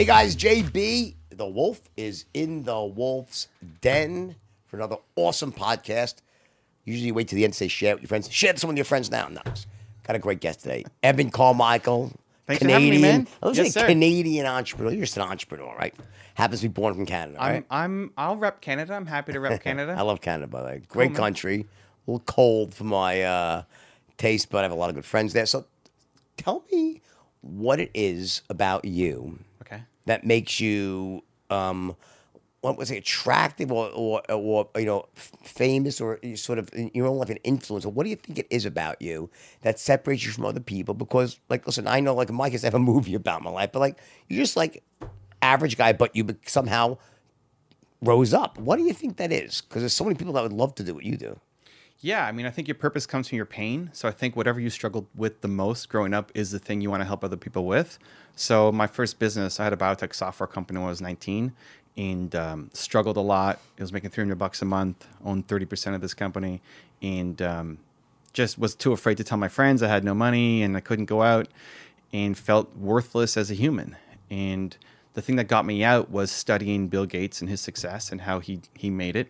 Hey guys, JB, the Wolf is in the Wolf's Den for another awesome podcast. Usually you wait to the end to say share with your friends. Share with some of your friends now. No, got a great guest today. Evan Carmichael. Thanks for having me, Canadian. man. I was Yes. Canadian entrepreneur. You're just an entrepreneur, right? Happens to be born from Canada, I'm, right? I'm, I'll rep Canada. I'm happy to rep Canada. I love Canada, by the way. Great man. country. A little cold for my uh, taste, but I have a lot of good friends there. So tell me what it is about you. That makes you um what was it attractive or or, or you know famous or sort of you know like an influencer what do you think it is about you that separates you from other people? Because like listen i know like case i have a movie about my life but like you're just like average guy but you somehow rose up. What do you think that is? Because there's so many people that would love to do what you do Yeah, I mean, I think your purpose comes from your pain. So I think whatever you struggled with the most growing up is the thing you want to help other people with. So my first business, I had a biotech software company when I was 19 and um, struggled a lot. It was making 300 bucks a month, owned 30% of this company, and um, just was too afraid to tell my friends I had no money and I couldn't go out and felt worthless as a human. And the thing that got me out was studying Bill Gates and his success and how he, he made it.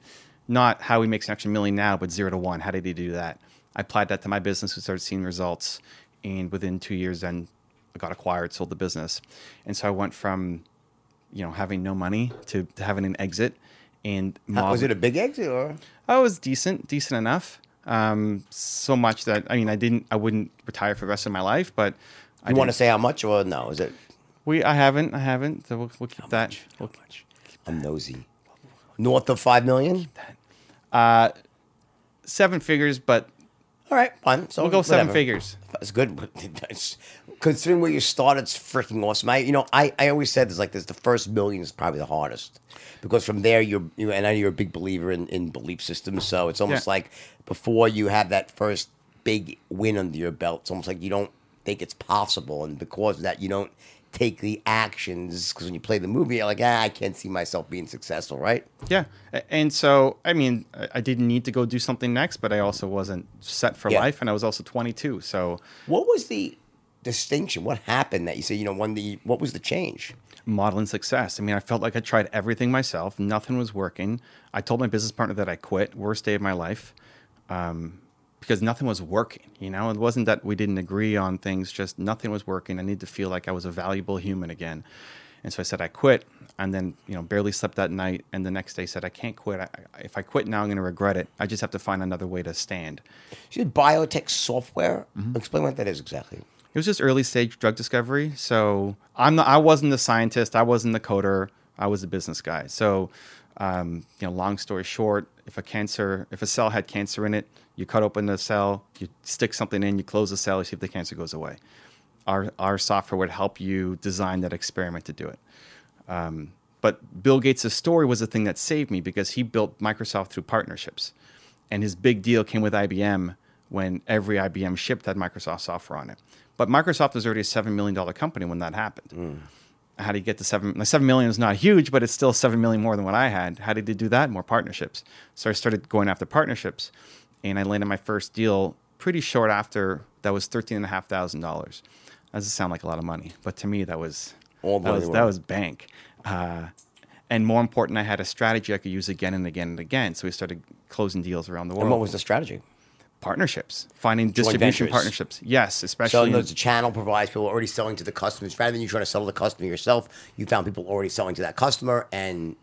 Not how he makes an extra million now, but zero to one. How did he do that? I applied that to my business. We started seeing results. And within two years, then I got acquired, sold the business. And so I went from, you know, having no money to, to having an exit. And How- was it a big exit or I was decent, decent enough. Um, so much that I mean, I didn't, I wouldn't retire for the rest of my life, but I you want to say how much or no is it We, I haven't, I haven't. So we'll, we'll keep that. how We'll, much i'm nosy north of five million Uh, seven figures, but all right fine so we'll go seven whatever. figures. That's good. Considering where you started, it's freaking awesome. I, you know, I, I always said this like this: the first million is probably the hardest because from there you're, you and I know you're a big believer in, in belief systems. So it's almost Yeah. like before you have that first big win under your belt, it's almost like you don't think it's possible, and because of that, you don't take the actions. Because when you play the movie, you're like, ah, I can't see myself being successful, right? Yeah. And so, I mean, I- didn't need to go do something next, but I also wasn't set for Yeah. life. And I was also 22. So What was the distinction? What happened that you say, you know, when the what was the change? modeling success. I mean, I felt like I tried everything myself. Nothing was working. I told my business partner that I quit, worst day of my life, um, because nothing was working. You know, it wasn't that we didn't agree on things, just nothing was working. I needed to feel like I was a valuable human again. And so I said, I quit. And then, you know, barely slept that night. And the next day said, I can't quit. I, if I quit now, I'm going to regret it. I just have to find another way to stand. You did biotech software. Mm-hmm. Explain what that is exactly. It was just early stage drug discovery. So I'm not, I wasn't the scientist. I wasn't the coder. I was the business guy. So, um, you know, long story short, if a cancer, if a cell had cancer in it, you cut open the cell, you stick something in, you close the cell, you see if the cancer goes away. Our our software would help you design that experiment to do it. Um, but Bill Gates' story was the thing that saved me because he built Microsoft through partnerships. And his big deal came with IBM when every IBM shipped had Microsoft software on it. But Microsoft was already a $7 million company when that happened. How do you get to seven? Now, seven million is not huge, but it's still seven million more than what I had. How did he do that? More partnerships. So I started going after partnerships, and I landed my first deal pretty short after. That was thirteen and a half thousand dollars. That doesn't sound like a lot of money, but to me that was that was that was bank. Uh, and more important, I had a strategy I could use again and again and again. So we started closing deals around the world. And what was the strategy? partnerships? Finding distribution ventures. partnerships. Yes, especially. in in- the channel provides people already selling to the customers. Rather than you trying to sell to the customer yourself, you found people already selling to that customer and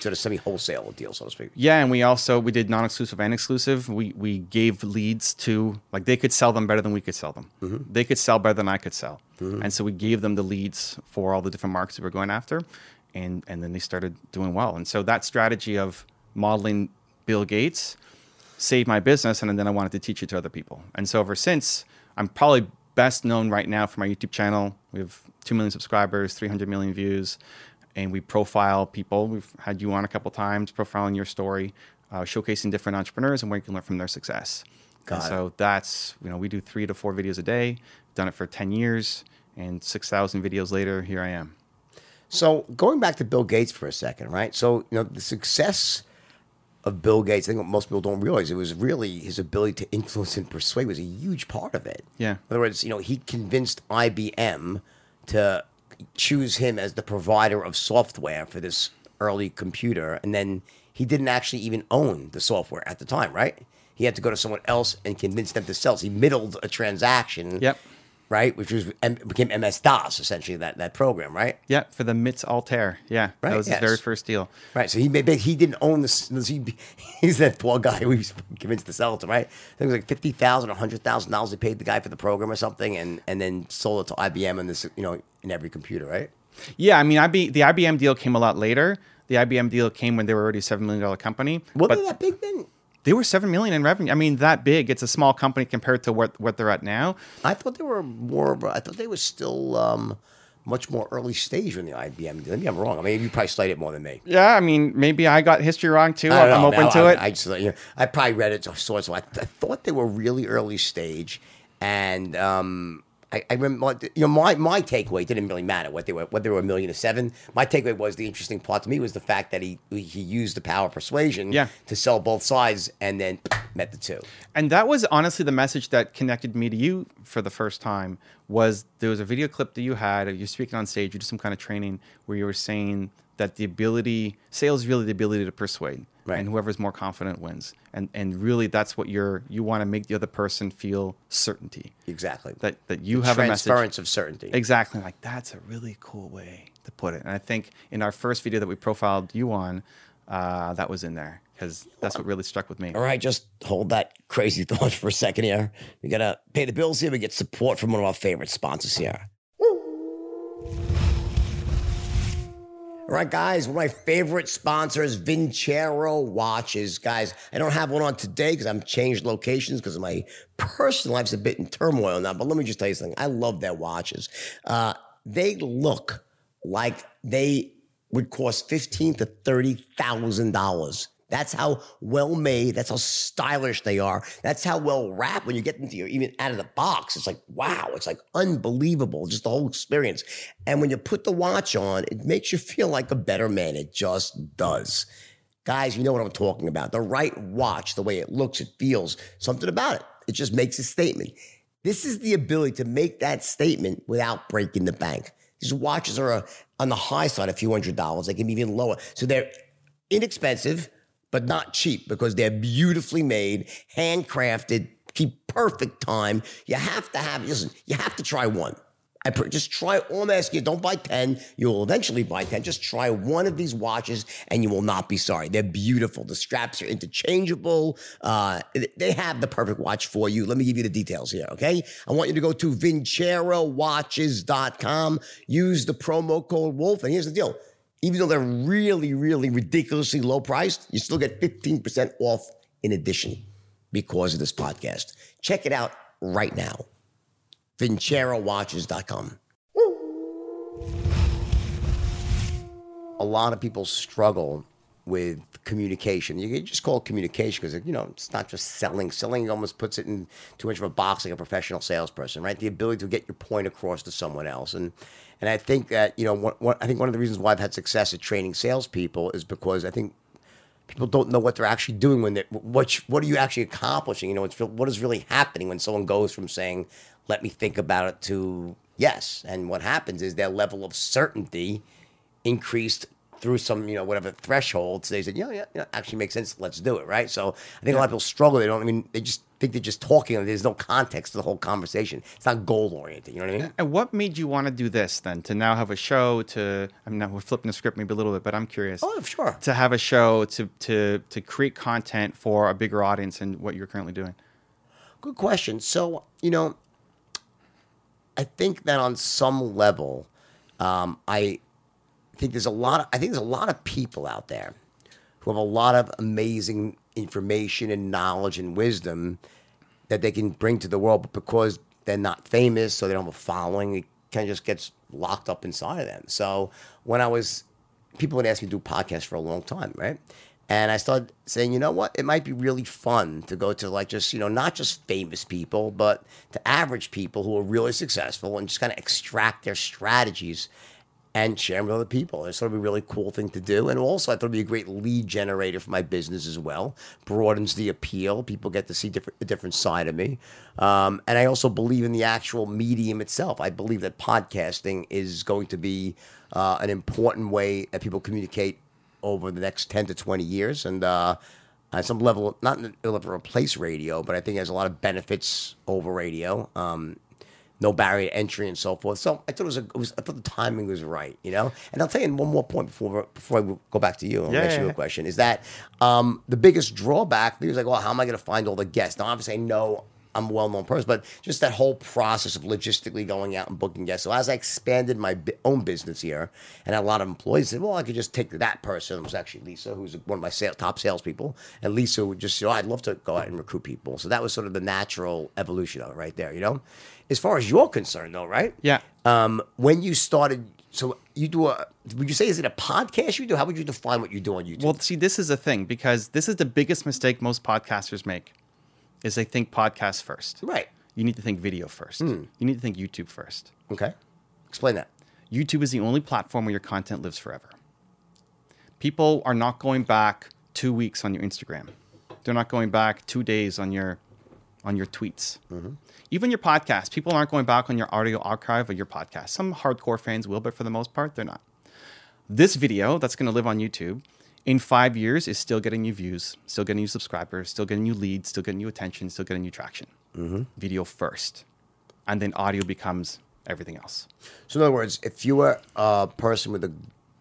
sort of semi wholesale deal, so to speak. Yeah, and we also we did non-exclusive and exclusive. We we gave leads to like they could sell them better than we could sell them. Mm-hmm. They could sell better than I could sell, mm-hmm. and so we gave them the leads for all the different markets we were going after, and and then they started doing well. And so that strategy of modeling Bill Gates saved my business, and then I wanted to teach it to other people. And so ever since, I'm probably best known right now for my YouTube channel. We have two million subscribers, 300 million views, and we profile people. We've had you on a couple times, profiling your story, uh, showcasing different entrepreneurs and where you can learn from their success. Got and it. so that's you know we do three to four videos a day. Done it for 10 years, and 6,000 videos later, here I am. So going back to Bill Gates for a second, right? So you know the success of Bill Gates, I think what most people don't realize it was really his ability to influence and persuade was a huge part of it. Yeah. In other words, you know, he convinced IBM to choose him as the provider of software for this early computer, and then he didn't actually even own the software at the time, right? He had to go to someone else and convince them to sell. So he middled a transaction. Yep. Right, which was became MS DOS essentially that, that program, right? Yeah, for the MITS Altair. Yeah, Right, that was yes. his very first deal. Right. So he made, he didn't own this. He, he's that poor guy who convinced to sell it to, right? I think it was like fifty thousand or hundred thousand dollars they paid the guy for the program or something, and and then sold it to IBM and this, you know, in every computer, right? Yeah, I mean, IB, the IBM deal came a lot later. The IBM deal came when they were already a seven million dollar company. Wasn't but that big then? They were seven million in revenue. I mean, that big. It's a small company compared to what what they're at now. I thought they were more. I thought they were still um, much more early stage when the IBM. Maybe I'm wrong. I mean, you probably studied it more than me. Yeah, I mean, maybe I got history wrong too. I know, open to I, it. I, just, you know, I probably read it saw it, so I, I thought they were really early stage, and um, I, I remember, you know, my my takeaway didn't really matter what they were, whether they were a million or seven. My takeaway was the interesting part to me was the fact that he he used the power of persuasion Yeah. to sell both sides, and then met the two. And that was honestly the message that connected me to you for the first time. Was there was a video clip that you had? Of you're speaking on stage. You did some kind of training where you were saying that the ability, sales, is really the ability to persuade, Right. and whoever's more confident wins. And and really, that's what you're. You want to make the other person feel certainty Exactly. that that you have a message. transference of certainty. Exactly. Like that's a really cool way to put it. And I think in our first video that we profiled you on, uh, that was in there because that's what really struck with me. All right, just hold that crazy thought for a second here. We gotta pay the bills here. We get support from one of our favorite sponsors here. All right, guys, one of my favorite sponsors, Vincero Watches. Guys, I don't have one on today because I'm changed locations because my personal life's a bit in turmoil now. But let me just tell you something. I love their watches. Uh, they look like they would cost fifteen to thirty thousand dollars. That's how well made. That's how stylish they are. That's how well wrapped. When you get into your even out of the box, it's like wow. It's like unbelievable. Just the whole experience. And when you put the watch on, it makes you feel like a better man. It just does. Guys, you know what I'm talking about. The right watch, the way it looks, it feels, something about it. It just makes a statement. This is the ability to make that statement without breaking the bank. These watches are uh, on the high side, a few hundred dollars. They can be even lower. So they're inexpensive, but not cheap because they're beautifully made, handcrafted, keep perfect time. You have to have, listen, you have to try one. I pr- just try all I'm asking you. Don't buy 10. You will eventually buy 10. Just try one of these watches and you will not be sorry. They're beautiful. The straps are interchangeable. Uh, they have the perfect watch for you. Let me give you the details here, okay? I want you to go to vincerowatches.com. Use the promo code WOLF. And here's the deal even though they're really, really ridiculously low priced, you still get 15% off in addition because of this podcast. Check it out right now. VinceroWatches.com. A lot of people struggle with communication. You can just call it communication because you know it's not just selling. Selling almost puts it in too much of a box like a professional salesperson, right? The ability to get your point across to someone else, and and I think that you know what, what I think one of the reasons why I've had success at training salespeople is because I think people don't know what they're actually doing when they what what are you actually accomplishing? You know it's what is really happening when someone goes from saying let me think about it to yes. And what happens is their level of certainty increased through some you know whatever threshold so they said yeah yeah, yeah actually makes sense let's do it right so i think a lot of people struggle they don't I mean they just think they're just talking and there's no context to the whole conversation it's not goal oriented you know what i mean And what made you want to do this then? To now have a show? To I mean, now we're flipping the script maybe a little bit, but I'm curious. oh sure To have a show to to to create content for a bigger audience and what you're currently doing. Good question. So, you know, I think that on some level, um, I think there's a lot of I think there's a lot of people out there who have a lot of amazing information and knowledge and wisdom that they can bring to the world, but because they're not famous so they don't have a following, it kind of just gets locked up inside of them. So when I was, people would ask me to do podcasts for a long time, right? And I started saying, you know what? It might be really fun to go to like just, you know, not just famous people, but to average people who are really successful and just kind of extract their strategies and sharing with other people. It's sort of a really cool thing to do. And also, I thought it'd be a great lead generator for my business as well. Broadens the appeal. People get to see different, a different side of me. Um, and I also believe in the actual medium itself. I believe that podcasting is going to be uh, an important way that people communicate over the next 10 to 20 years. And, uh, at some level, not it'll ever replace radio, but I think it has a lot of benefits over radio. Um, no barrier to entry and so forth. So I thought it was, a, it was I thought the timing was right, you know. And I'll tell you one more point before before I go back to you and Yeah, ask yeah, you a yeah. question is that um, the biggest drawback. Was like, well, how am I going to find all the guests? Now, obviously, I know I'm a well-known person, but just that whole process of logistically going out and booking guests. So as I expanded my own business here, and had a lot of employees said, well, I could just take that person. It was actually Lisa, who's one of my sales, top salespeople, and Lisa would just, you know, I'd love to go out and recruit people. So that was sort of the natural evolution of it right there, you know. As far as you're concerned, though, right? Yeah. Um, when you started, so you do a, would you say is it a podcast you do? How would you define what you do on YouTube? Well, see, this is the thing because this is the biggest mistake most podcasters make is they think podcast first. right. You need to think video first. Hmm. You need to think YouTube first. Okay. Explain that. YouTube is the only platform where your content lives forever. People are not going back two weeks on your Instagram. They're not going back two days on your on your tweets. Mm-hmm. Even your podcast, people aren't going back on your audio archive of your podcast. Some hardcore fans will, but for the most part, they're not. This video that's going to live on YouTube in five years is still getting you views, still getting you subscribers, still getting you leads, still getting you attention, still getting you traction. Mm-hmm. Video first, and then audio becomes everything else. So in other words, if you were a person with a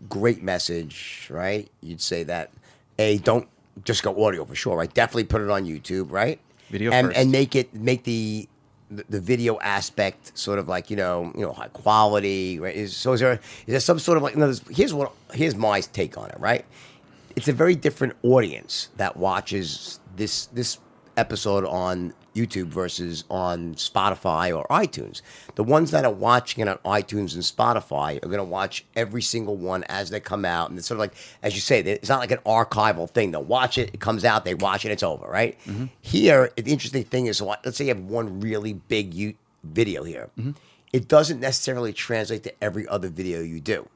great message, right, you'd say that a don't just go audio for sure, right? Definitely put it on YouTube, right? Video and first. and make it make the the the video aspect sort of like you know you know high quality right is so is there is there some sort of like you know, here's what here's my take on it right it's a very different audience that watches this this episode on YouTube versus on Spotify or iTunes. The ones that are watching it on iTunes and Spotify are going to watch every single one as they come out, and it's sort of like, as you say, it's not like an archival thing. They'll watch it, it comes out, they watch it, it's over, right? Mm-hmm. Here, the interesting thing is, let's say you have one really big you video here. Mm-hmm. It doesn't necessarily translate to every other video you do.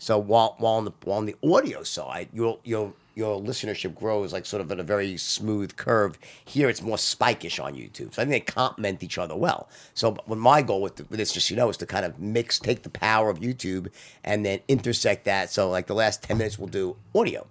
So while while on the while on the audio side, your your your listenership grows like sort of at a very smooth curve. Here, it's more spikish on YouTube. So I think they complement each other well. So what my goal with, the, with this, just you know, is to kind of mix, take the power of YouTube, and then intersect that. So like the last ten minutes, we'll do audio.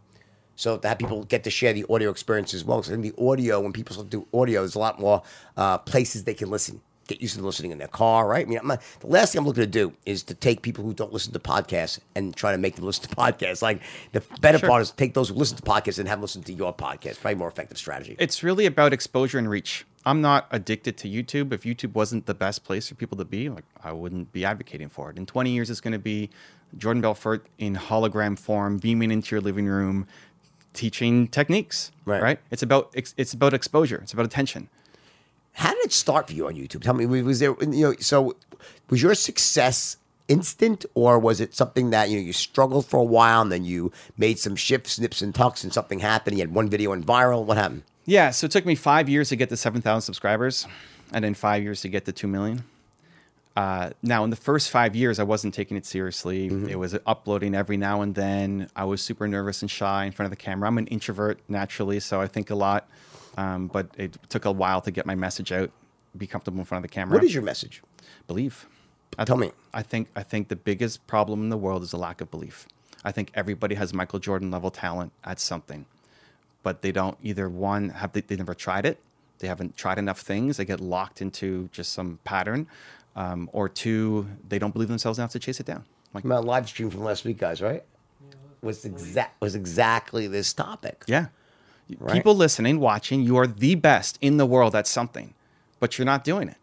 So that people get to share the audio experience as well. So in the audio, when people do audio, there's a lot more uh, places they can listen. Get used to listening in their car, right? I mean, I'm not, the last thing I'm looking to do is to take people who don't listen to podcasts and try to make them listen to podcasts. Like the better Sure. part is take those who listen to podcasts and have them listen to your podcast. Probably more effective strategy. It's really about exposure and reach. I'm not addicted to YouTube. If YouTube wasn't the best place for people to be, like I wouldn't be advocating for it. In 20 years, it's going to be Jordan Belfort in hologram form, beaming into your living room, teaching techniques. Right. Right. It's about it's about exposure. It's about attention. How did it start for you on YouTube? Tell me, was there, you know, so was your success instant or was it something that, you know, you struggled for a while and then you made some shifts, nips and tucks and something happened? You had one video went viral. What happened? Yeah. So it took me five years to get to 7,000 subscribers, and then five years to get to two million. Uh, now, in the first five years, I wasn't taking it seriously. It was uploading every now and then. I was super nervous and shy in front of the camera. I'm an introvert naturally, so I think a lot. Um, but it took a while to get my message out, be comfortable in front of the camera. What is your message? believe? I Tell me. I think I think the biggest problem in the world is a lack of belief. I think everybody has Michael Jordan level talent at something, but they don't either one have they, they never tried it, they haven't tried enough things, they get locked into just some pattern, um, or two they don't believe themselves enough to chase it down. Like My live stream from last week, guys, right? Was exact was exactly this topic. yeah, Right. people listening, watching, you are the best in the world at something, but you're not doing it.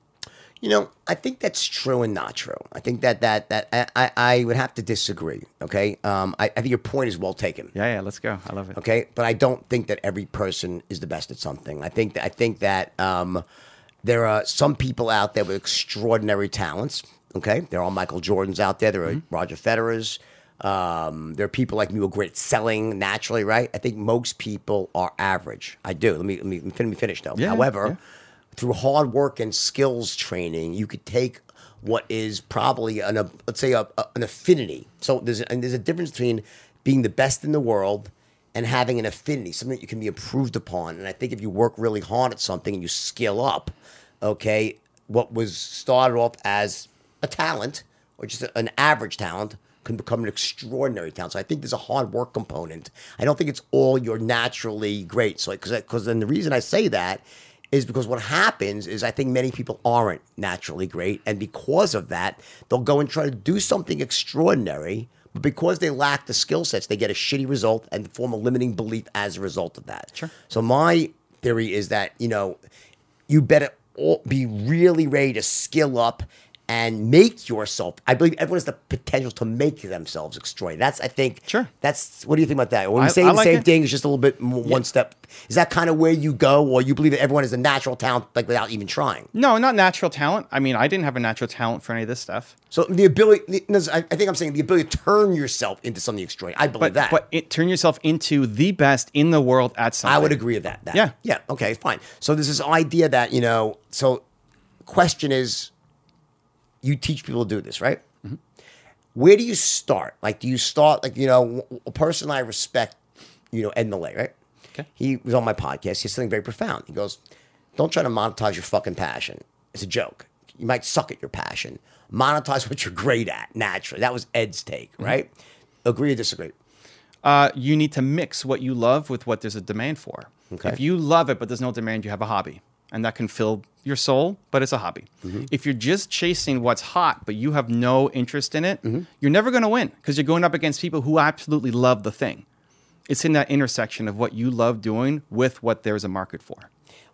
You know, I think that's true and not true. I think that that that I, I, would have to disagree. Okay, um, I, I think your point is well taken. Yeah, yeah, let's go. I love it. Okay, but I don't think that every person is the best at something. I think that I think that um, there are some people out there with extraordinary talents. Okay, there are Michael Jordans out there. There are Roger Federers. Um, there are people like me who are great at selling naturally, right? I think most people are average. I do. Let me let me, let me finish though. Yeah, However, yeah. through hard work and skills training, you could take what is probably an a, let's say a, a- an affinity. So there's and there's a difference between being the best in the world and having an affinity, something that you can be improved upon. And I think if you work really hard at something and you skill up, okay, what was started off as a talent or just an average talent can become an extraordinary talent. So I think there's a hard work component. I don't think it's all you're naturally great. So because because then the reason I say that is because what happens is I think many people aren't naturally great, and because of that, they'll go and try to do something extraordinary. But because they lack the skill sets, they get a shitty result and form a limiting belief as a result of that. Sure. So my theory is that you know you better all be really ready to skill up and make yourself. I believe everyone has the potential to make themselves extraordinary. That's I think. Sure. That's what do you think about that? When we I- say the like same it. thing, it's just a little bit more, one step. Is that kind of where you go, or you believe that everyone has a natural talent, like without even trying? No, not natural talent. I mean, I didn't have a natural talent for any of this stuff. So the ability, I I think I'm saying the ability to turn yourself into something extraordinary. I believe But that. but it, turn yourself into the best in the world at something. I would agree with that. that. Yeah. Yeah. Okay. Fine. So there's this idea that you know. So, question is, you teach people to do this, right? Mm-hmm. Where do you start? Like, do you start like you know a person I respect, you know Ed Mylett, right? Okay. He was on my podcast. He said something very profound. He goes, "Don't try to monetize your fucking passion. It's a joke. You might suck at your passion. Monetize what you're great at naturally." That was Ed's take, Mm-hmm. right? Agree or disagree? Uh, you need to mix what you love with what there's a demand for. Okay. If you love it but there's no demand, you have a hobby, and that can fill your soul, but it's a hobby. Mm-hmm. If you're just chasing what's hot but you have no interest in it, Mm-hmm. you're never going to win because you're going up against people who absolutely love the thing. It's in that intersection of what you love doing with what there's a market for.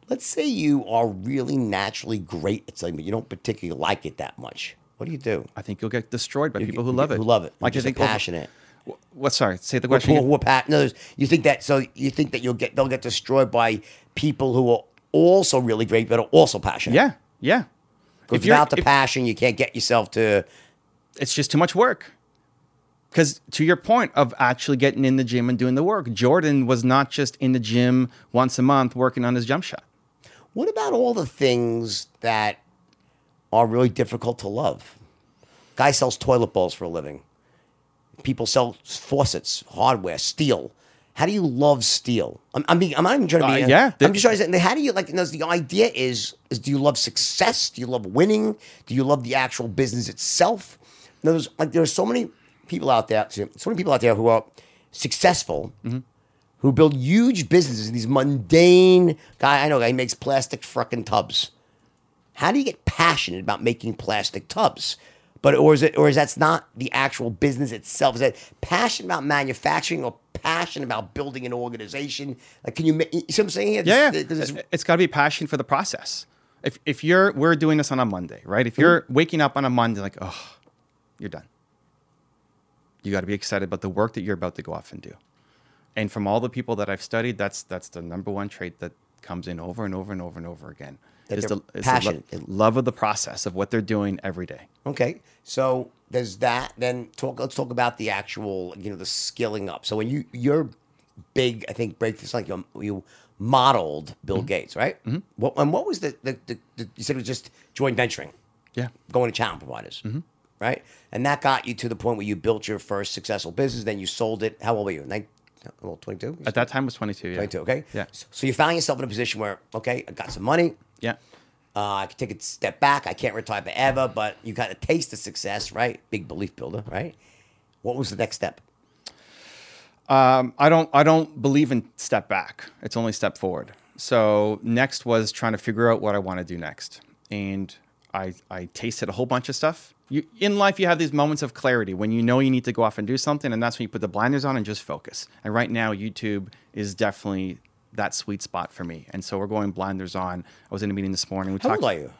Let's say you are really naturally great at something, but you don't particularly like it that much. What do you do? I think you'll get destroyed by people who You- love it. Who love it. Like just I think passionate. What? Sorry, say the question. who are pa- no, you think that so you think that you'll get they'll get destroyed by people who are also really great but are also passionate. Yeah, yeah. You're- without the if- passion, you can't get yourself to. it's just too much work. Because to your point of actually getting in the gym and doing the work, Jordan was not just in the gym once a month working on his jump shot. What about all the things that are really difficult to love? Guy sells toilet bowls for a living. People sell faucets, hardware, steel. How do you love steel? I'm, I'm, being, I'm not even trying to be. Uh, yeah. I'm just trying to say. How do you like? You know, the idea is is do you love success? Do you love winning? Do you love the actual business itself? There's like there are so many people out there. So many people out there who are successful, who build huge businesses. These mundane guy. I know guy who makes plastic fucking tubs. How do you get passionate about making plastic tubs? But or is it or is that's not the actual business itself? Is that passion about manufacturing or passion about building an organization? Like, can you? You see what I'm saying? Yeah, This- yeah. this It- it's got to be passion for the process. If if you're we're doing this on a Monday, right? If you're mm-hmm. waking up on a Monday like, oh, you're done. You got to be excited about the work that you're about to go off and do. And from all the people that I've studied, that's that's the number one trait that comes in over and over and over and over again. That is they're the, is the lo- love of the process of what they're doing every day. Okay, so there's that. Then talk. Let's talk about the actual, you know, the skilling up. So when you your big, I think breakthrough, like you, you modeled Bill Mm-hmm. Gates, right? What and what was the, the, the, the you said it was just joint venturing, Yeah. going to channel providers, right? And that got you to the point where you built your first successful business. Then you sold it. How old were you? Nine, well, twenty two. At that time it was 22. Yeah. 22, okay? Yeah. So, so you found yourself in a position where, okay, I got some money. Yeah. Uh, I can take a step back. I can't retire forever, but you got a taste of success, right? Big belief builder, right? What was the next step? Um, I don't I don't believe in step back. It's only step forward. So next was trying to figure out what I want to do next. And I I tasted a whole bunch of stuff. You in life you have these moments of clarity when you know you need to go off and do something and that's when you put the blinders on and just focus. And right now YouTube is definitely that sweet spot for me. And so we're going blinders on. I was in a meeting this morning. We How talked old are you?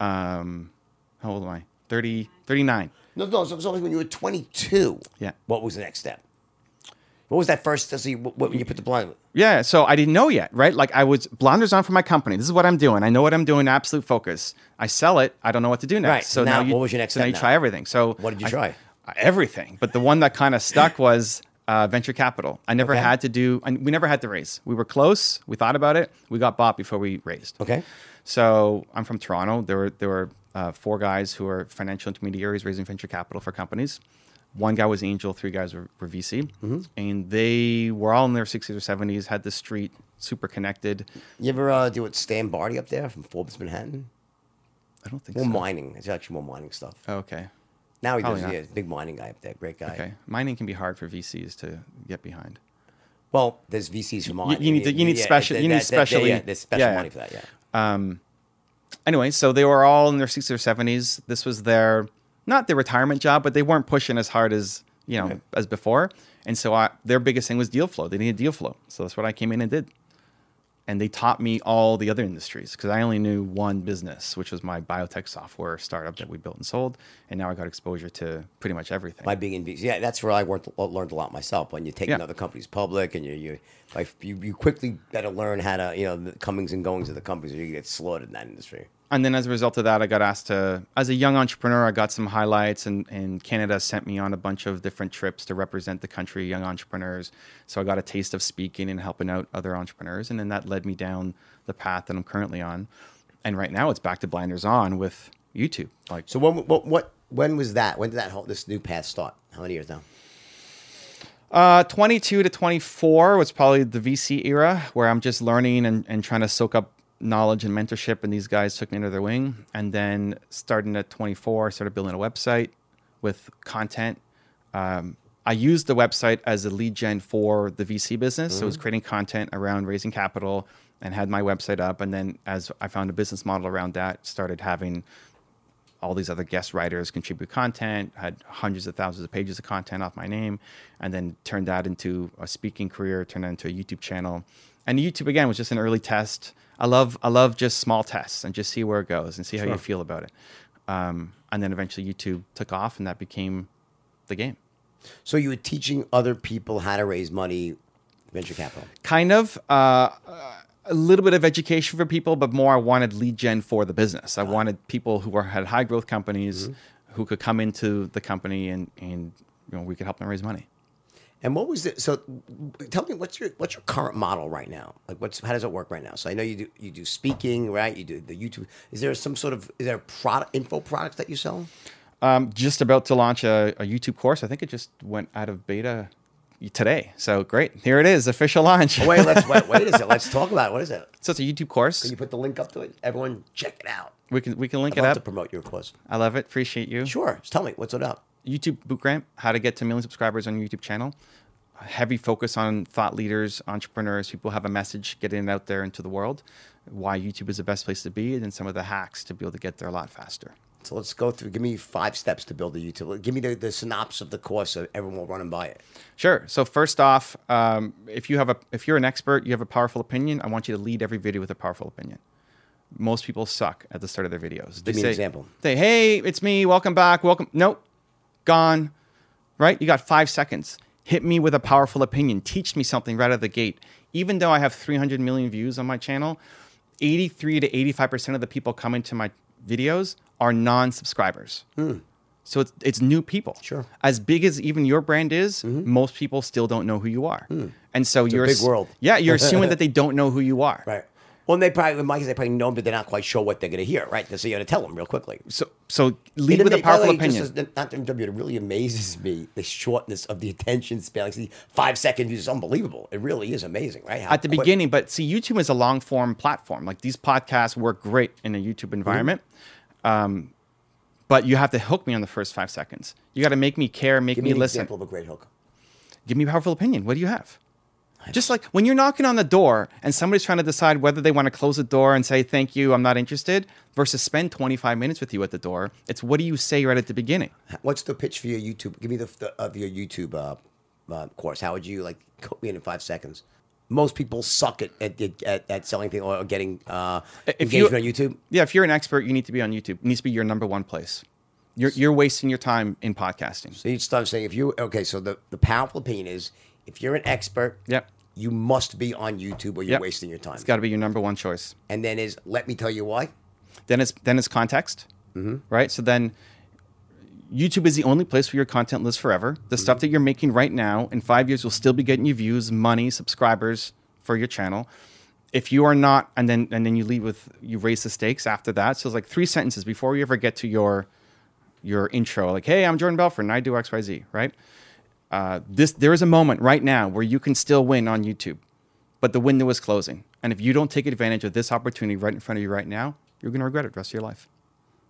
um how old am I? 30 39. No, no. So, so when you were 22, Yeah. What was the next step? What was that first? So you, what, when you put the blind? Yeah, so I didn't know yet, right? Like I was blinders on for my company. This is what I'm doing. I know what I'm doing. Absolute focus. I sell it. I don't know what to do next. Right, So now now, you, what was your next so now step you now? try everything. So What did you I- try? everything, but the one that kind of stuck was uh, venture capital. I never Okay. had to do. And we never had to raise. We were close. We thought about it. We got bought before we raised. Okay. So I'm from Toronto. There were there were uh, four guys who are financial intermediaries raising venture capital for companies. One guy was angel, three guys were, were VC, and they were all in their 60s or 70s, had the street super connected. You ever uh, deal with Stan Bharti up there from Forbes Manhattan? I don't think so. More so. mining. It's actually more mining stuff. Okay. Now he Probably does. not. Yeah, big mining guy up there. Great guy. Okay. Mining can be hard for VCs to get behind. Well, there's VCs for mining. you need to- you need special- you need specially- Yeah, there's special yeah, yeah. money for that. Yeah. Um, anyway, so they were all in their 60s or 70s. This was their not their retirement job, but they weren't pushing as hard as you know Right. as before. And so I, their biggest thing was deal flow. They needed deal flow, so that's what I came in and did. And they taught me all the other industries because I only knew one business, which was my biotech software startup that we built and sold. And now I got exposure to pretty much everything. By being in VC, yeah, that's where I learned, uh, learned a lot myself. When you take Yeah. another company's public, and you you like you, you quickly better learn how to you know the comings and goings of the companies, or you get slaughtered in that industry. And then as a result of that, I got asked to, as a young entrepreneur, I got some highlights, and, and Canada sent me on a bunch of different trips to represent the country, young entrepreneurs. So I got a taste of speaking and helping out other entrepreneurs, and then that led me down the path that I'm currently on. And right now, it's back to blinders on with YouTube. Like, So when what, what when was that? When did that whole this new path start? How many years now? Uh, 22 to 24 was probably the VC era where I'm just learning and, and trying to soak up knowledge and mentorship. And these guys took me under their wing. And then starting at 24, I started building a website with content. Um, I used the website as a lead gen for the VC business. So I was creating content around raising capital and had my website up. And then as I found a business model around that, started having all these other guest writers contribute content, had hundreds of thousands of pages of content off my name, and then turned that into a speaking career, turned that into a YouTube channel. And YouTube again was just an early test. I love I love just small tests and just see where it goes and see how you feel about it. Um, and then eventually YouTube took off, and that became the game. So you were teaching other people how to raise money, venture capital. kind of uh, a little bit of education for people, but more I wanted lead gen for the business. I wanted people who were, had high growth companies who could come into the company and and you know we could help them raise money. And what was it? So, tell me what's your what's your current model right now? Like, what's how does it work right now? So I know you do you do speaking, right? You do the YouTube. Is there some sort of is there product info products that you sell? Um, just about to launch a, a YouTube course. I think it just went out of beta today. So great, here it is, official launch. Oh, wait, let's wait. Wait a second. Let's talk about it. what is it? so it's a YouTube course. Can you put the link up to it? Everyone, check it out. we can we can link I'd it love up. to promote your course. I love it. Appreciate you. Sure. Just tell me what's it up. YouTube Bootcamp, how to get to a million subscribers on your YouTube channel. A heavy focus on thought leaders, entrepreneurs, people have a message, getting it out there into the world. Why YouTube is the best place to be, and then some of the hacks to be able to get there a lot faster. So let's go through. Give me five steps to build a YouTube. Give me the, the synopsis of the course so everyone will run and buy it. Sure. So first off, um, if you have a if you're an expert, you have a powerful opinion. I want you to lead every video with a powerful opinion. Most people suck at the start of their videos. They Give me an example. Say, hey, it's me. Welcome back. Welcome. Nope. Gone. Right? You got five seconds. Hit me with a powerful opinion. Teach me something right out of the gate. Even though I have 300 million views on my channel, 83 to 85% of the people coming to my videos are non subscribers. So it's, it's new people. Hmm. Sure. Mm-hmm. As big as even your brand is, most people still don't know who you are. And so you're Hmm. big world. Yeah, you're assuming that they don't know who you are. Right. Well, they probably, in my case, they probably know, but they're not quite sure what they're going to hear, right? So you got to tell them real quickly. So so lead It with a ama- by the powerful opinion. Just not to interrupt you, it really amazes me the shortness of the attention span. Like see, five second views is unbelievable. It really is amazing, right? How at the quick- beginning, but see, YouTube is a long form platform. Like these podcasts work great in a YouTube environment. Um, but you have to hook me on the first five seconds. You got to make me care, make Give me, me an listen. example of a great hook. Give me a powerful opinion. What do you have? Just like when you're knocking on the door and somebody's trying to decide whether they want to close the door and say, thank you, I'm not interested, versus spend 25 minutes with you at the door, it's what do you say right at the beginning? What's the pitch for your YouTube? Give me the, the of your YouTube uh, uh, course. How would you like cook me in in five seconds? Most people suck at at, at, at selling things or getting uh, If you- engagement on YouTube. Yeah, if you're an expert, you need to be on YouTube. It needs to be your number one place. You're, you're wasting your time in podcasting. So you start saying if you okay. So the the powerful opinion is if you're an expert, Yep. You must be on YouTube or you're Yep. wasting your time. It's got to be your number one choice. and then is let me tell you why. Then it's then it's context, mm-hmm. right? So then YouTube is the only place where your content lives forever. The mm-hmm. stuff that you're making right now in five years will still be getting you views, money, subscribers for your channel. if you are not, and then and then you leave with you raise the stakes after that. So it's like three sentences before you ever get to your your intro. Like, hey, I'm Jordan Belfort, and I do X Y Z. Right. Uh, this there is a moment right now where you can still win on YouTube, but the window is closing. And if you don't take advantage of this opportunity right in front of you right now, you're going to regret it the rest of your life.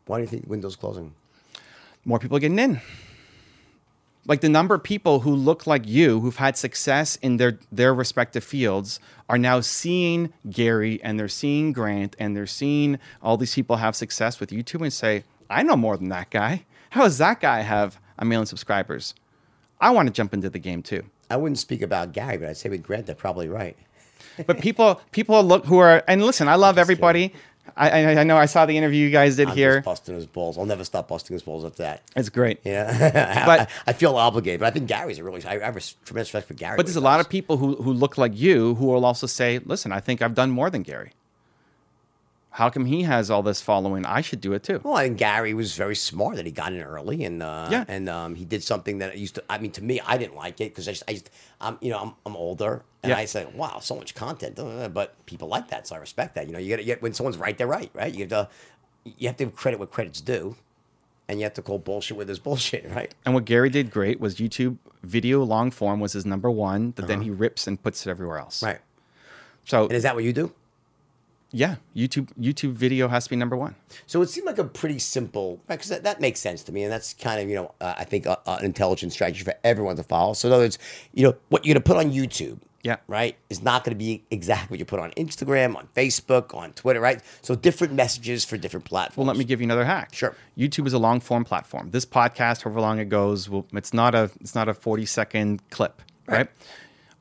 Why do you think the Windows closing? More people are getting in. Like the number of people who look like you, who've had success in their their respective fields, are now seeing Gary and they're seeing Grant and they're seeing all these people have success with YouTube and say, "I know more than that guy. How does that guy have a million subscribers? I want to jump into the game too." I wouldn't speak about Gary, but I'd say with Grant, they're probably right. but people people look who are and listen, I love everybody. I, I, I know I saw the interview you guys did I'm here. busting his balls. I'll never stop busting his balls at that. It's great. Yeah, But- I, I feel obligated, but I think Gary's a really. I have a tremendous respect for Gary. But there's a lot of people who, who look like you who will also say, listen, I think I've done more than Gary. How come he has all this following? I should do it too. Well, and Gary was very smart that he got in early, and uh, Yeah. and um, he did something that used to. I mean, to me, I didn't like it because I, just, I just, I'm, you know, I'm, I'm older, and Yeah. I say, wow, so much content, but people like that, so I respect that. You know, you got to get when someone's right, they're right, right? You have to, you have to give credit what credit's due, and you have to call bullshit with his bullshit, right? And what Gary did great was YouTube video long form was his number one, that then he rips and puts it everywhere else. Right. So And is that what you do? Yeah, YouTube YouTube video has to be number one. So it seemed like a pretty simple, because that, that makes sense to me, and that's kind of you know uh, I think uh, uh, an intelligent strategy for everyone to follow. So in other words, you know what you're going to put on YouTube, Yeah. right, is not going to be exactly what you put on Instagram, on Facebook, on Twitter, right? So different messages for different platforms. Well, let me give you another hack. Sure. YouTube is a long form platform. This podcast, however long it goes, will it's not a it's not a 40 second clip, right? Right.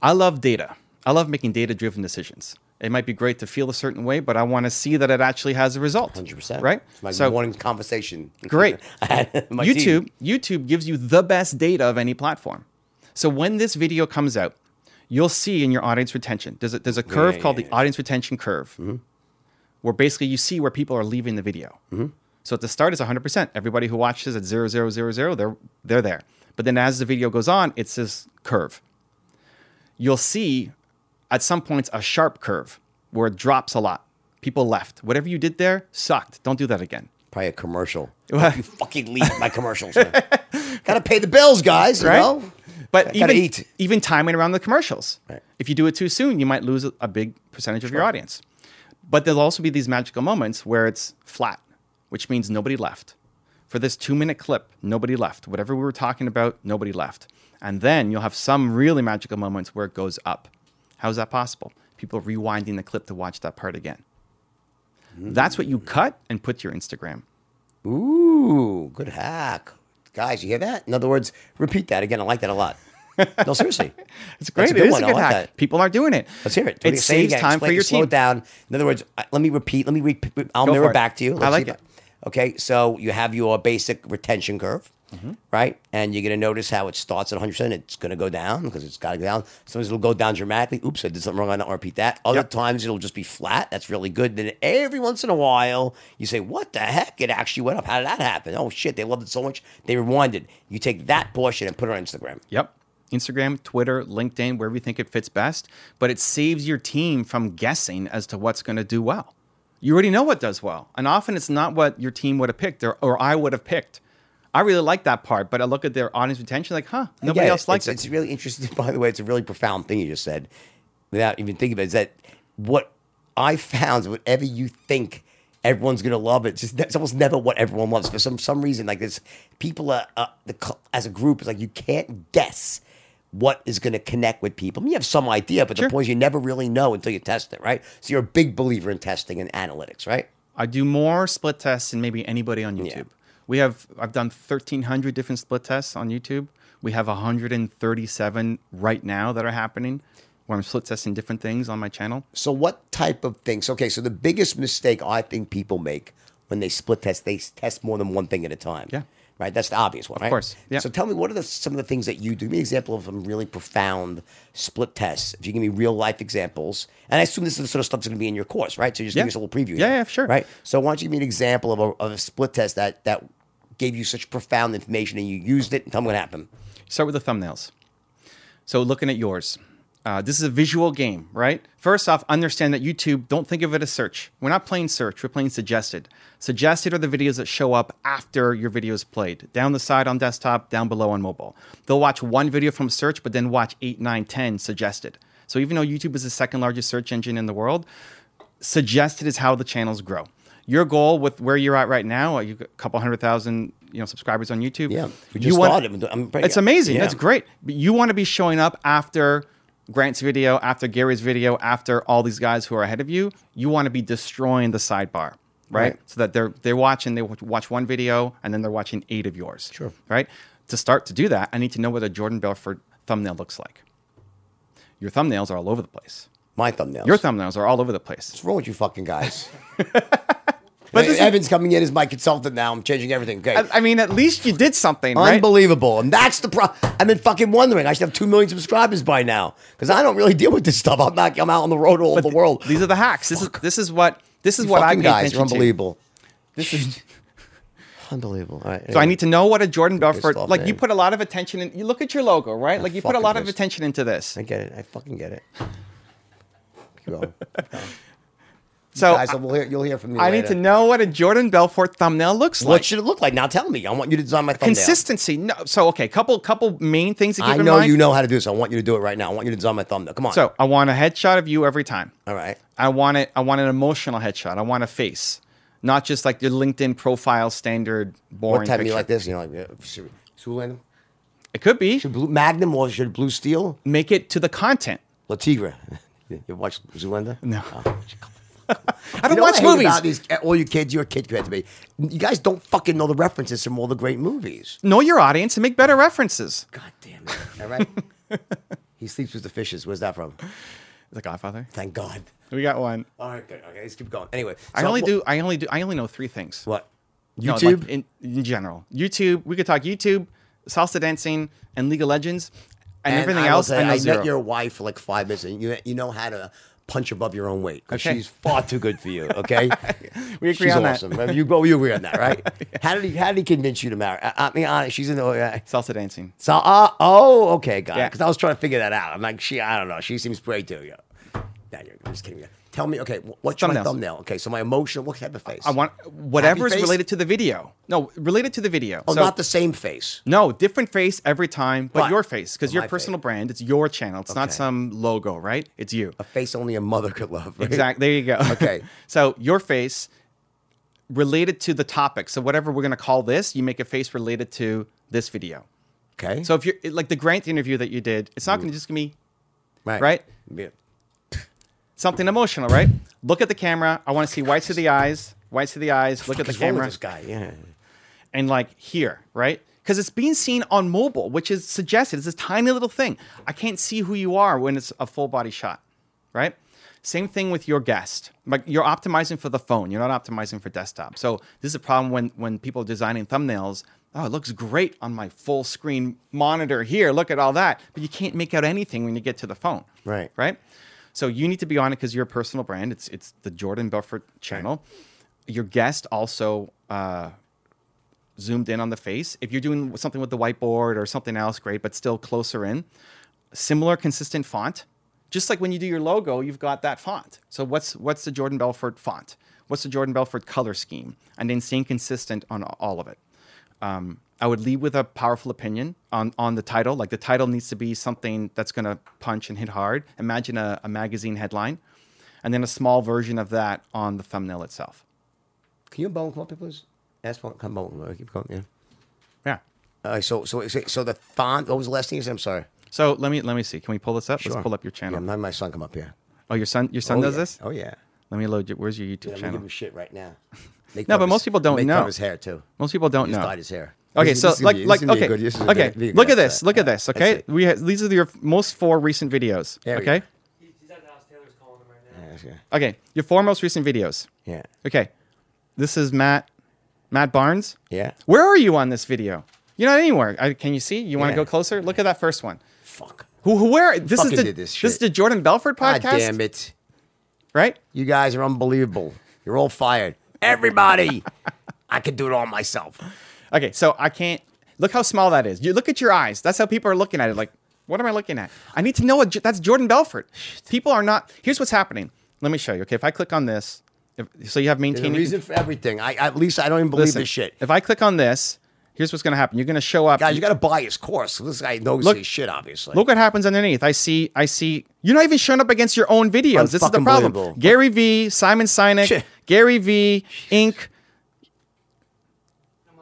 I love data. I love making data driven decisions. It might be great to feel a certain way, but I want to see that it actually has a result. Hundred percent, Right? It's my so morning conversation. Great. I had my YouTube, team. YouTube gives you the best data of any platform. So when this video comes out, you'll see in your audience retention. There's a, there's a curve yeah, called yeah, the yeah. audience retention curve, mm-hmm. where basically you see where people are leaving the video. Mm-hmm. So at the start, it's 100%. Everybody who watches at 0000, they're, they're there. But then as the video goes on, it's this curve. You'll see at some points a sharp curve where it drops a lot. People left. Whatever you did there sucked. Don't do that again. Probably a commercial. You fucking leave my commercials. Got to pay the bills, guys. You right? know. But Gotta even eat. even timing around the commercials. Right. If you do it too soon, you might lose a, a big percentage of your audience. But there'll also be these magical moments where it's flat, which means nobody left. For this two minute clip, nobody left. Whatever we were talking about, nobody left. And then you'll have some really magical moments where it goes up. How is that possible? People rewinding the clip to watch that part again. That's what you mm. cut and put to your Instagram. Ooh, good hack. Guys, you hear that? In other words, repeat that again. I like that a lot. No, seriously. It's That's great. a It good is one. a I good like hack. that. People aren't doing it. Let's hear it. It Say saves again. time for your slow team. it down. In other words, let me repeat. Let me I'll Go mirror back to you. I Let's like it. that. Okay, so you have your basic retention curve, Mm-hmm. right? And you're going to notice how it starts at 100%. It's going to go down because it's got to go down. Sometimes it'll go down dramatically. Oops, I did something wrong. I don't repeat that. Other Yep. times it'll just be flat. That's really good. Then every once in a while, you say, What the heck? It actually went up. How did that happen? Oh, shit. They loved it so much. They rewinded. You take that portion and put it on Instagram. Yep. Instagram, Twitter, LinkedIn, wherever you think it fits best. But it saves your team from guessing as to what's going to do well. You already know what does well. And often it's not what your team would have picked or, or I would have picked. I really like that part, but I look at their audience retention like, huh, nobody else likes it. It's really interesting. By the way, it's a really profound thing you just said, without even thinking about it. Is that what I found? is Whatever you think everyone's gonna love, it, it's, just, it's almost never what everyone loves. For some some reason, like this, people are, uh, the as a group, it's like you can't guess what is going to connect with people. I mean, you have some idea, but Sure. the point is you never really know until you test it, right? So you're a big believer in testing and analytics, right? I do more split tests than maybe anybody on YouTube. We have I've done 1300 different split tests on YouTube. We have 137 right now that are happening where I'm split testing different things on my channel. So what type of things? Okay, so the biggest mistake I think people make when they split test, they test more than one thing at a time. Yeah. Right. That's the obvious one. right? Of course, yeah. So tell me, what are the, some of the things that you do? Give me an example of some really profound split tests. If you give me real life examples, and I assume this is the sort of stuff that's going to be in your course, right? So just Yeah. give us a little preview. Yeah, here, yeah, sure. Right. So why don't you give me an example of a, of a split test that that gave you such profound information and you used it? And tell me what happened. Start with the thumbnails. So looking at yours, Uh, this is a visual game, right? First off, understand that YouTube, don't think of it as search. We're not playing search, we're playing suggested. Suggested are the videos that show up after your video is played, down the side on desktop, down below on mobile. They'll watch one video from search, but then watch eight, nine, 10 suggested. So even though YouTube is the second largest search engine in the world, suggested is how the channels grow. Your goal with where you're at right now, a couple hundred thousand, you know, subscribers on YouTube. Yeah, we you just want- pretty- it's amazing. yeah. That's great. But you want to be showing up after Grant's video, after Gary's video, after all these guys who are ahead of you. You want to be destroying the sidebar, right? Right. So that they're they're watching, they watch one video, and then they're watching eight of yours. Sure. Right. To start to do that, I need to know what a Jordan Belfort thumbnail looks like. Your thumbnails are all over the place. My thumbnails. Your thumbnails are all over the place. What's wrong with you fucking guys? But this is- Evan's coming in as my consultant now. I'm changing everything. Okay. I, I mean, at least you did something, right? Unbelievable. And that's the problem. I've been fucking wondering. I should have 2 million subscribers by now. Because I don't really deal with this stuff. I'm not, I'm out on the road all over the world. These are the hacks. This is this is what this is You what I pay guys attention are unbelievable. to. This is Unbelievable. All right. So I need to know what a Jordan Belfort off, like. You put a lot of attention in. You look at your logo, right? Like you put a lot of attention into this. I get it. I fucking get it. Keep going. So guys, we'll hear, you'll hear from me I later. need to know what a Jordan Belfort thumbnail looks like. What should it look like? Now tell me. I want you to design my thumbnail. Consistency. No. So okay, couple couple main things to keep I know you know how to do this. I want you to do it right now. I want you to design my thumbnail. Come on. So I want a headshot of you every time. all right. I want it. I want an emotional headshot. I want a face, not just like your LinkedIn profile standard boring What type picture. you like this? You know, like uh, should, Zoolander? It could be. Should Blue Magnum or should Blue Steel? Make it to the content. La Tigre. you watch Zoolander? No. Oh. I don't You know watch I movies. About these, eh, all you kids, you're a kid compared to me. You guys don't fucking know the references from all the great movies. know your audience and make better references. God damn it. All right. he sleeps with the fishes. Where's that from? The Godfather. Thank God. We got one. All right, good. Okay, let's keep going. Anyway, I so only wh- do. I only do. I only know three things. what? No, like, YouTube. in, in general. YouTube. We could talk YouTube, salsa dancing, and League of Legends, and, everything I else. say, I I met your wife for like five minutes, and you you know how to punch above your own weight. 'cause Okay. She's far too good for you. Okay. We agree she's on that. awesome. Remember, You. You agree on that, right? How did he How did he convince you to marry? I, I mean, honest, she's in the. Uh, salsa dancing. so, uh, oh, okay, got it. Yeah. Because I was trying to figure that out. I'm like, she, I don't know. She seems great too. Yeah. Nah, you're I'm just kidding. Yeah. Tell me, okay, wh- what's my thumbnail? Okay, so my emotion, what type of face? I want whatever is face? related to the video. No, related to the video. Oh, So- not the same face. No, different face every time, but your face because Oh, your personal face. brand. It's your channel. It's not some logo, right? It's you. A face only a mother could love. Right? Exactly. There you go. Okay. so your face related to the topic. So whatever we're gonna call this, you make a face related to this video. Okay. So if you're like the Grant interview that you did, it's not gonna just gonna be right. right? Yeah. Something emotional, right? Look at the camera. I want to see whites of the eyes. Whites of the eyes. Look at the What's wrong with camera. this guy? Yeah. and like here, right? Because it's being seen on mobile, which is suggested. It's a tiny little thing. I can't see who you are when it's a full body shot, right? Same thing with your guest. Like you're optimizing for the phone. You're not optimizing for desktop. So this is a problem when when people are designing thumbnails. Oh, it looks great on my full screen monitor here. Look at all that, but you can't make out anything when you get to the phone. Right. Right. So you need to be on it because you're a personal brand. It's it's the Jordan Belfort channel. Your guest also uh, zoomed in on the face. If you're doing something with the whiteboard or something else, great, but still closer in. Similar, consistent font. Just like when you do your logo, you've got that font. So what's what's the Jordan Belfort font? What's the Jordan Belfort color scheme? And then staying consistent on all of it. Um, I would lead with a powerful opinion on, on the title. Like the title needs to be something that's going to punch and hit hard. Imagine a, a magazine headline, and then a small version of that on the thumbnail itself. Can you up here, please? Ask one. Come bone. Keep going. Yeah. Yeah. Right. So, so, so, so the font. What was the last thing you said? I'm sorry. So let me let me see. Can we pull this up? Sure. Let's pull up your Yeah, channel. I'm my son come up here. oh, your son your son oh, does yeah. this? Oh yeah. Let me load. Your, where's your YouTube Yeah, channel? give him shit right now. No, but of most people don't make know. His hair too. Most people don't He know. dyed his hair. Okay, This so this like be- like this is gonna be okay, good- okay. gonna be good Look at this. Look at this. Okay, we have, these are your most four recent videos. There okay. He's, at the house. Taylor's calling him right now. Yeah, okay. Your four most recent videos. Yeah. Okay, this is Matt Matt Barnes. Yeah. Where are you on this video? You're not anywhere. I, can you see? You want to Yeah. go closer? Look at that first one. Fuck. Who? who where? This is the did this is the Jordan Belfort God podcast, damn it. right? You guys are unbelievable. You're all fired. Everybody. I could do it all myself. Okay, so I can't look how small that is. You look at your eyes. That's how people are looking at it. Like, What am I looking at? I need to know what, that's Jordan Belfort. People are not. Here's what's happening. Let me show you. Okay, if I click on this, if, so you have There's a reason for everything. I at least I don't even believe Listen, this shit. If I click on this, here's what's going to happen. You're going to show up. Guys, you got to buy his course. This guy knows Look- his shit, obviously. Look what happens underneath. I see. I see. You're not even showing up against your own videos. This is the problem. Gary V, Simon Sinek, Gary V, Inc.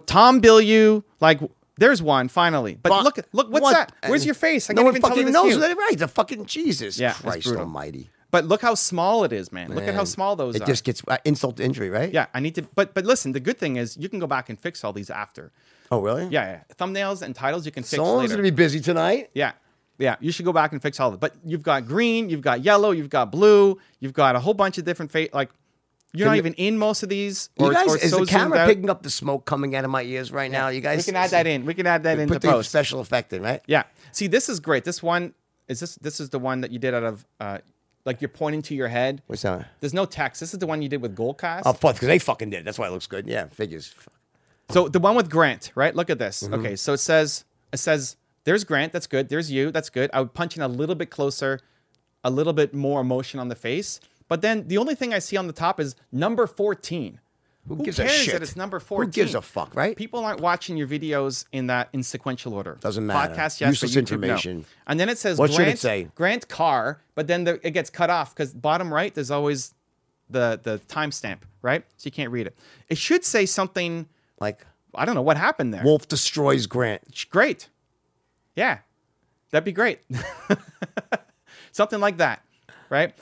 Tom Bilyeu. Like, there's one finally. But But look, look, what's what- that? Where's your face? I no can't one even fucking knows that. Right? The fucking Jesus Yeah, Christ. Almighty. But look how small it is, man. Look at how small those It are. It just gets uh, insult to injury, right? yeah, I need to. But but listen, the good thing is you can go back and fix all these after. Oh, really? Yeah, yeah. Thumbnails and titles you can fix Someone's gonna be busy tonight. Yeah. Yeah, you should go back and fix all of it. But you've got green, you've got yellow, you've got blue, you've got a whole bunch of different fa- like you're not even in most of these. You guys, or is so the camera picking up the smoke coming out of my ears right now? You guys, We can add that in. We can add that in. Put the post. special effect in, right? Yeah. See, this is great. This one is this. This is the one that you did out of uh, like you're pointing to your head. What's that? There's no text. This is the one you did with Goalcast. Oh, fuck, because they fucking did. That's why it looks good. Yeah, figures. So the one with Grant, right? Look at this. Mm-hmm. Okay, so it says it says there's Grant, that's good. There's you, that's good. I would punch in a little bit closer, a little bit more emotion on the face. But then the only thing I see on the top is number 14. Who, Who gives a shit? that it's number 14? Who gives a fuck, right? People aren't watching your videos in that in sequential order. Doesn't matter. Podcast, yes, Useless YouTube, no. information. And then it says What should it Grant, say? Grant Carr, but then the, it gets cut off because bottom right there's always the the timestamp, right? So you can't read it. It should say something. Like I don't know what happened there. Wolf destroys Grant. Great. Yeah. That'd be great. Something like that, right?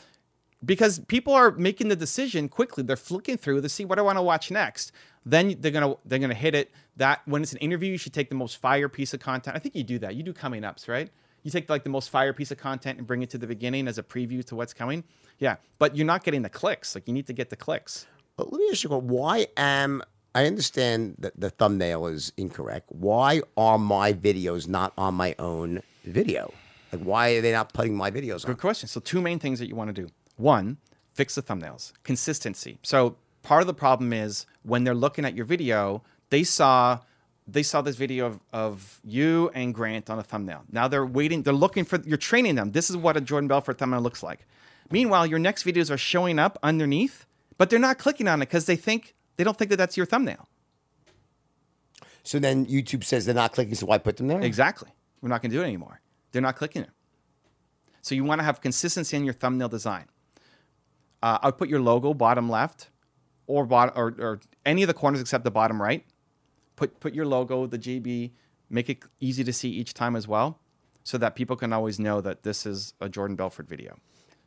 Because people are making the decision quickly. They're flicking through to see what I want to watch next. Then they're gonna they're gonna hit it. That when it's an interview, you should take the most fire piece of content. I think you do that. You do coming ups, right? You take like the most fire piece of content and bring it to the beginning as a preview to what's coming. Yeah, but you're not getting the clicks. Like you need to get the clicks. But let me ask you, why am I understand that the thumbnail is incorrect? Why are my videos not on my own video? Like, why are they not putting my videos on? Good question. So two main things that you want to do. One, fix the thumbnails. Consistency. So part of the problem is when they're looking at your video, they saw they saw this video of, of you and Grant on a thumbnail. Now they're waiting, they're looking for you're training them. This is what a Jordan Belfort thumbnail looks like. Meanwhile, your next videos are showing up underneath, but they're not clicking on it because they think they don't think that that's your thumbnail. So then YouTube says they're not clicking, so why put them there? Exactly. We're not going to do it anymore. They're not clicking it. So you want to have consistency in your thumbnail design. Uh, I would put your logo bottom left, or bottom, or, or any of the corners except the bottom right. Put put your logo, the GB, make it easy to see each time as well, so that people can always know that this is a Jordan Belfort video.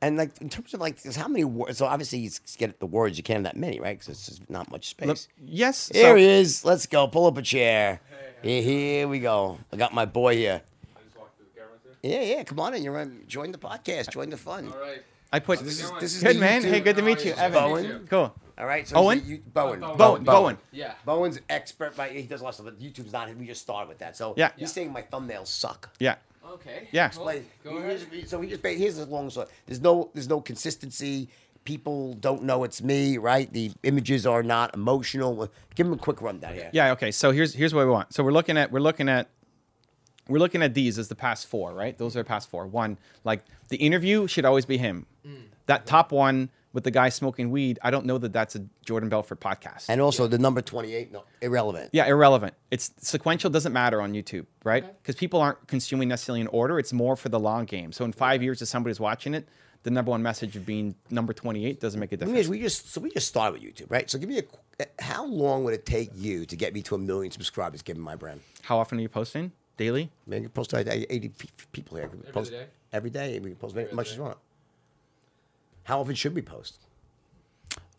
And like in terms of like, 'cause how many words? So obviously you get the words. You can't have that many, right? Because it's just not much space. Look, yes. Here so- he is. Let's go. Pull up a chair. Here, here we go. I got my boy here. Yeah, yeah. Come on in. You're on. Join the podcast. Join the fun. All right. I put This is, this is good man. YouTube- Hey, good to meet you, How are? Evan. Bowen. Cool. All right. So Owen? he's a- you- Bowen. Bowen. Bowen. Bowen. Yeah. Bowen's expert, but he does lots of stuff. But YouTube's not. We just started with that. So Yeah. he's saying my thumbnails suck. Yeah. Okay. Yeah. Well, Like, go ahead. here's- so he just here's the long story. There's no there's no consistency. People don't know it's me, right? The images are not emotional. Give him a quick rundown here. Yeah. Okay. So here's here's what we want. So we're looking at we're looking at we're looking at these as the past four, right? Those are the past four. One, like the interview should always be him. Mm. That top one with the guy smoking weed. I don't know that that's a Jordan Belfort podcast. And also the number 28, no, irrelevant. yeah, irrelevant. It's sequential doesn't matter on YouTube, right? Because people aren't consuming necessarily in order. It's more for the long game. So in five years, if somebody's watching it, the number one message of being number twenty-eight doesn't make a difference. is, we just so we just started with YouTube, right? So give me a uh, how long would it take you to get me to a million subscribers given my brand? How often are you posting? Daily? Man, you post like 80 people here. Every post, day. Every day. We can post as Every much day. as you want. How often should we post?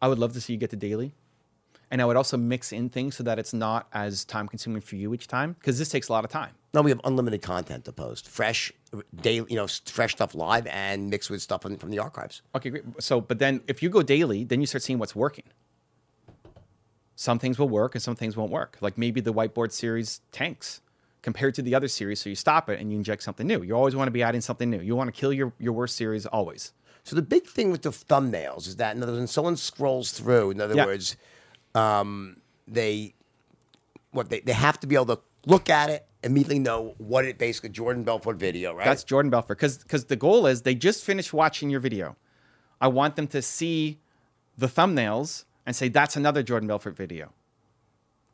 I would love to see you get to daily. And I would also mix in things so that it's not as time consuming for you each time because this takes a lot of time. No, we have unlimited content to post. Fresh, uh, daily, you know, fresh stuff live and mixed with stuff from from the archives. Okay, great. So, but then if you go daily, then you start seeing what's working. Some things will work and some things won't work. Like maybe the whiteboard series tanks compared to the other series. So you stop it and you inject something new. You always want to be adding something new. You want to kill your, your worst series always. So the big thing with the thumbnails is that in other words, when someone scrolls through, in other Yeah. words, um, they what they, they have to be able to look at it immediately know what it basically Jordan Belfort video, right? That's Jordan Belfort. Because the goal is they just finished watching your video. I want them to see the thumbnails and say, that's another Jordan Belfort video.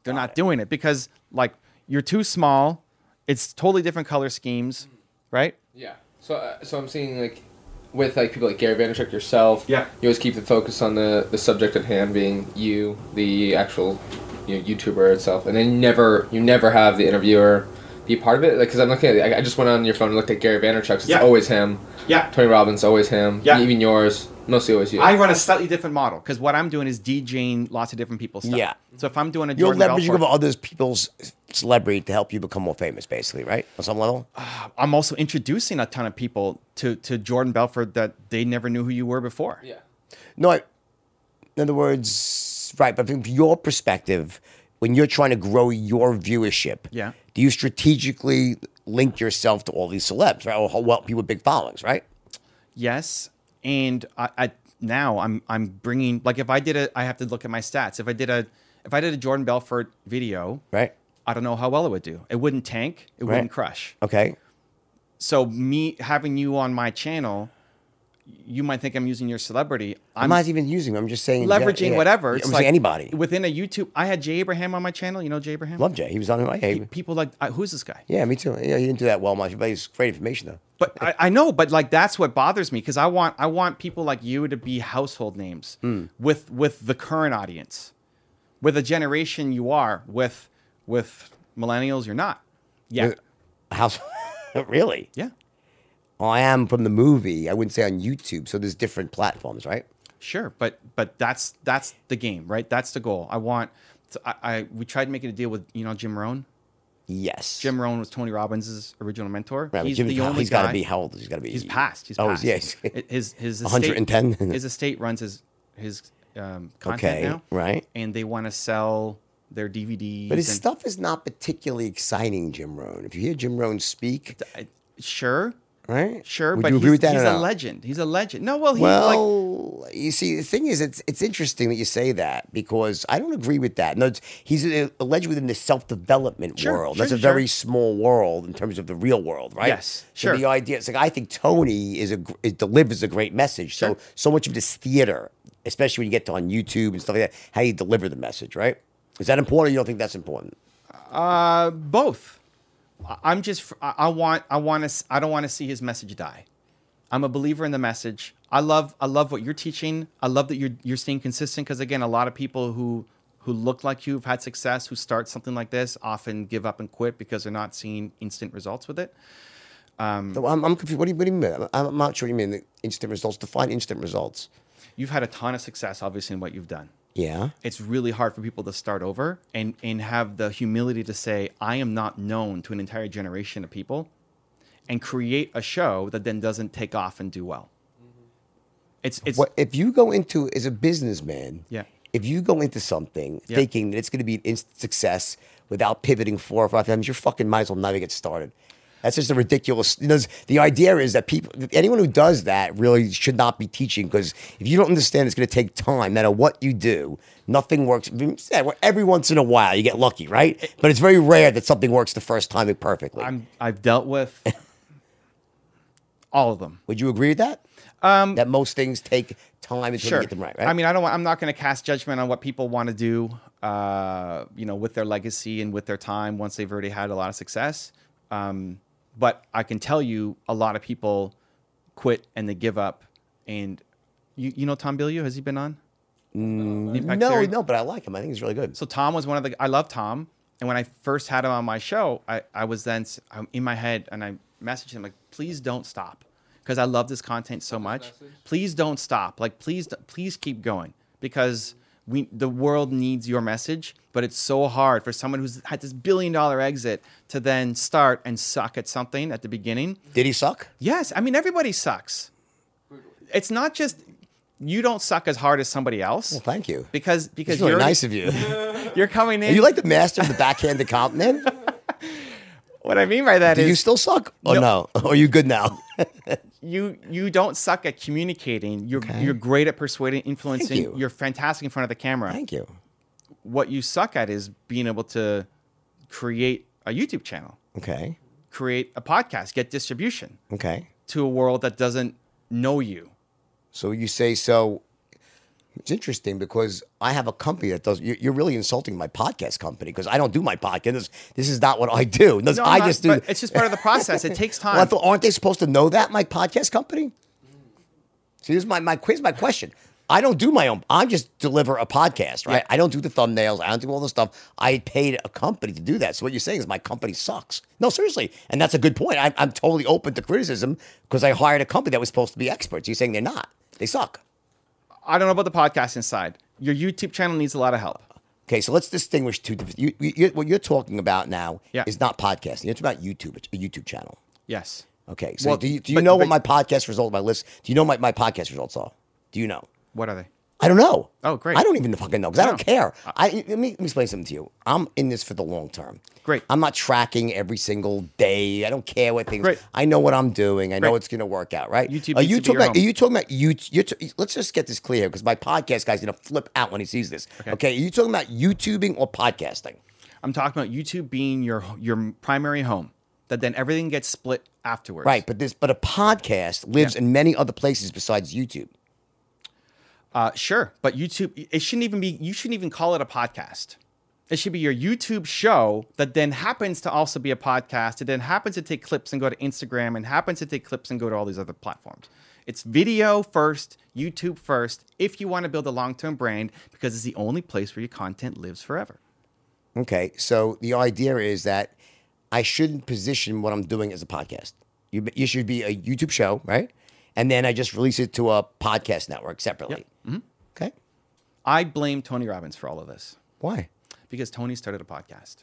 They're not doing it because, like, you're too small. It's totally different color schemes, right? Yeah. So, uh, so I'm seeing like with like people like Gary Vaynerchuk yourself. Yeah. You always keep the focus on the the subject at hand being you, the actual you know, YouTuber itself, and then you never you never have the interviewer be part of it. Like, because I'm looking at, I, I just went on your phone and looked at Gary Vaynerchuk's. It's Yeah. always him. Yeah. Tony Robbins, always him. Yeah. Even yours, mostly always. I run a slightly different model because what I'm doing is DJing lots of different people's stuff. Yeah. So if I'm doing a You're Jordan leveraging Belfort, of others people's celebrity to help you become more famous, basically, right? On some level. Uh, I'm also introducing a ton of people to, to Jordan Belfort that they never knew who you were before. yeah. No, I, in other words, right. But from your perspective, when you're trying to grow your viewership, Yeah. do you strategically link yourself to all these celebs, right? Or well, people with big followings, right? Yes, and I, I now I'm I'm bringing like if I did a I have to look at my stats. If I did a if I did a Jordan Belfort video, Right. I don't know how well it would do. It wouldn't tank. It Right. wouldn't crush. Okay. So me having you on my channel, you might think I'm using your celebrity. I'm, I'm, not even using. them. I'm just saying leveraging yeah, whatever. I'm It's saying like anybody. within a YouTube. I had Jay Abraham on my channel. You know Jay Abraham. Love Jay. He was on my. Hey, People like who's this guy? yeah, me too. Yeah, he didn't do that well much, but he's great information though. But I, I know, but like that's what bothers me because I want I want people like you to be household names Hmm. with with the current audience, with the generation you are, with with millennials you're not. Yeah, House, really? yeah, I am from the movie. I wouldn't say on YouTube. So there's different platforms, right? sure. But but that's that's the game, right? That's the goal. I want. To, I, I we tried making a deal with you know Jim Rohn. Yes. Jim Rohn was Tony Robbins' original mentor. Right, he's Jim- the only he's got to be how old? He's got to be. He's passed. He's oh, passed. yes. His his estate, 110? His estate runs his his um, content Okay, now, right. And they want to sell their DVDs. But his and- stuff is not particularly exciting, Jim Rohn. If you hear Jim Rohn speak, I- Sure, right? sure, Would but you he's, with that he's a no? legend. He's a legend. No, well, he's like Well, you see, the thing is, it's it's interesting that you say that because I don't agree with that. No, it's, he's a, a legend within the self development Sure, world. sure, That's a sure. very small world in terms of the real world, right? Yes, So sure. the idea, it's like I think Tony is a it delivers a great message. So so much of this theater, especially when you get to on YouTube and stuff like that, how you deliver the message, right? Is that important? or You don't think that's important? uh, both. I'm just I I want I want to I don't want to see his message die. I'm a believer in the message. I love I love what you're teaching. I love that you're you're staying consistent because again, a lot of people who who look like you have had success, who start something like this, often give up and quit because they're not seeing instant results with it. Um, no, I'm, I'm confused. What do you, what do you mean? I'm, I'm not sure what you mean. The instant results. Define instant results. You've had a ton of success, obviously, in what you've done. Yeah. it's really hard for people to start over and and have the humility to say I am not known to an entire generation of people and create a show that then doesn't take off and do well. Mm-hmm. It's it's what if you go into as a businessman? Yeah. If you go into something Yeah. thinking that it's going to be an instant success without pivoting four or five times, you're fucking might as well never get started. That's just a ridiculous. You know, the idea is that people, anyone who does that, really should not be teaching because if you don't understand, it's going to take time. No matter what you do, nothing works. Every once in a while, you get lucky, right? But it's very rare that something works the first time perfectly. I'm I've dealt with all of them. Would you agree with that? Um, that most things take time until Sure. you get them right, right? I mean, I don't. I'm not going to cast judgment on what people want to do. Uh, you know, with their legacy and with their time once they've already had a lot of success. Um, but I can tell you, a lot of people quit and they give up. And you, you know, Tom Bilyeu, has he been on? Mm, the Impact no, Theory? no, but I like him. I think he's really good. So Tom was one of the. I love Tom, and when I first had him on my show, I, I was then s- I'm in my head, and I messaged him like, please don't stop, because I love this content so much. Please don't stop. Like, please, please keep going, because we the world needs your message, but it's so hard for someone who's had this billion dollar exit to then start and suck at something at the beginning. Did he suck? Yes, I mean everybody sucks. It's not just you don't suck as hard as somebody else. Well, thank you. Because because really you're nice of you. you're coming in. Are you like the master of the backhanded compliment? what I mean by that Do is you still suck? Or no? No. Oh, Are you good now? you you don't suck at communicating. You're you're great at persuading, influencing. you. You're fantastic in front of the camera. Thank you. What you suck at is being able to create a YouTube channel, Okay. create a podcast, get distribution Okay. to a world that doesn't know you. So you say so. It's interesting because I have a company that does. you- You're really insulting my podcast company because I don't do my podcast. This, this is not what I do. This- No, I not- just do. but it's just part of the process. It takes time. Well, thought, aren't they supposed to know that my podcast company? See, this is my my quiz. My question. I don't do my own. I just deliver a podcast, right? Yeah. I don't do the thumbnails. I don't do all the stuff. I paid a company to do that. So what you're saying is my company sucks. No, seriously, and that's a good point. I, I'm totally open to criticism because I hired a company that was supposed to be experts. You're saying they're not. They suck. I don't know about the podcasting side. Your YouTube channel needs a lot of help. Okay, so let's distinguish two different. You, you, what you're talking about now Yeah. is not podcasting. You're about YouTube, a YouTube channel. Yes. Okay, so Well, do you, do you but- know what my podcast result, my list? Do you know what my, my podcast results are? Do you know? What are they? I don't know. Oh, great. I don't even fucking know because I don't care. Uh, I let me, let me explain something to you. I'm in this for the long term. Great. I'm not tracking every single day. I don't care what things. Great. I know what I'm doing. I know it's going to work out. Right. YouTube Are needs you uh, to be talking your about? Are home. you talking about you? You're t- let's just get this clear because my podcast guy's going to flip out when he sees this. Okay. Okay. Are you talking about YouTubing or podcasting? I'm talking about YouTube being your your primary home. That then everything gets split afterwards. Right. But this, but a podcast lives Yeah. in many other places besides YouTube. Uh, sure, but YouTube it shouldn't even be. You shouldn't even call it a podcast. It should be your YouTube show that then happens to also be a podcast. It then happens to take clips and go to Instagram and happens to take clips and go to all these other platforms. It's video first, YouTube first, if you want to build a long term brand because it's the only place where your content lives forever. Okay, so the idea is that I shouldn't position what I'm doing as a podcast. You, you should be a YouTube show, right? And then I just release it to a podcast network separately. Okay, I blame Tony Robbins for all of this why? because Tony started a podcast.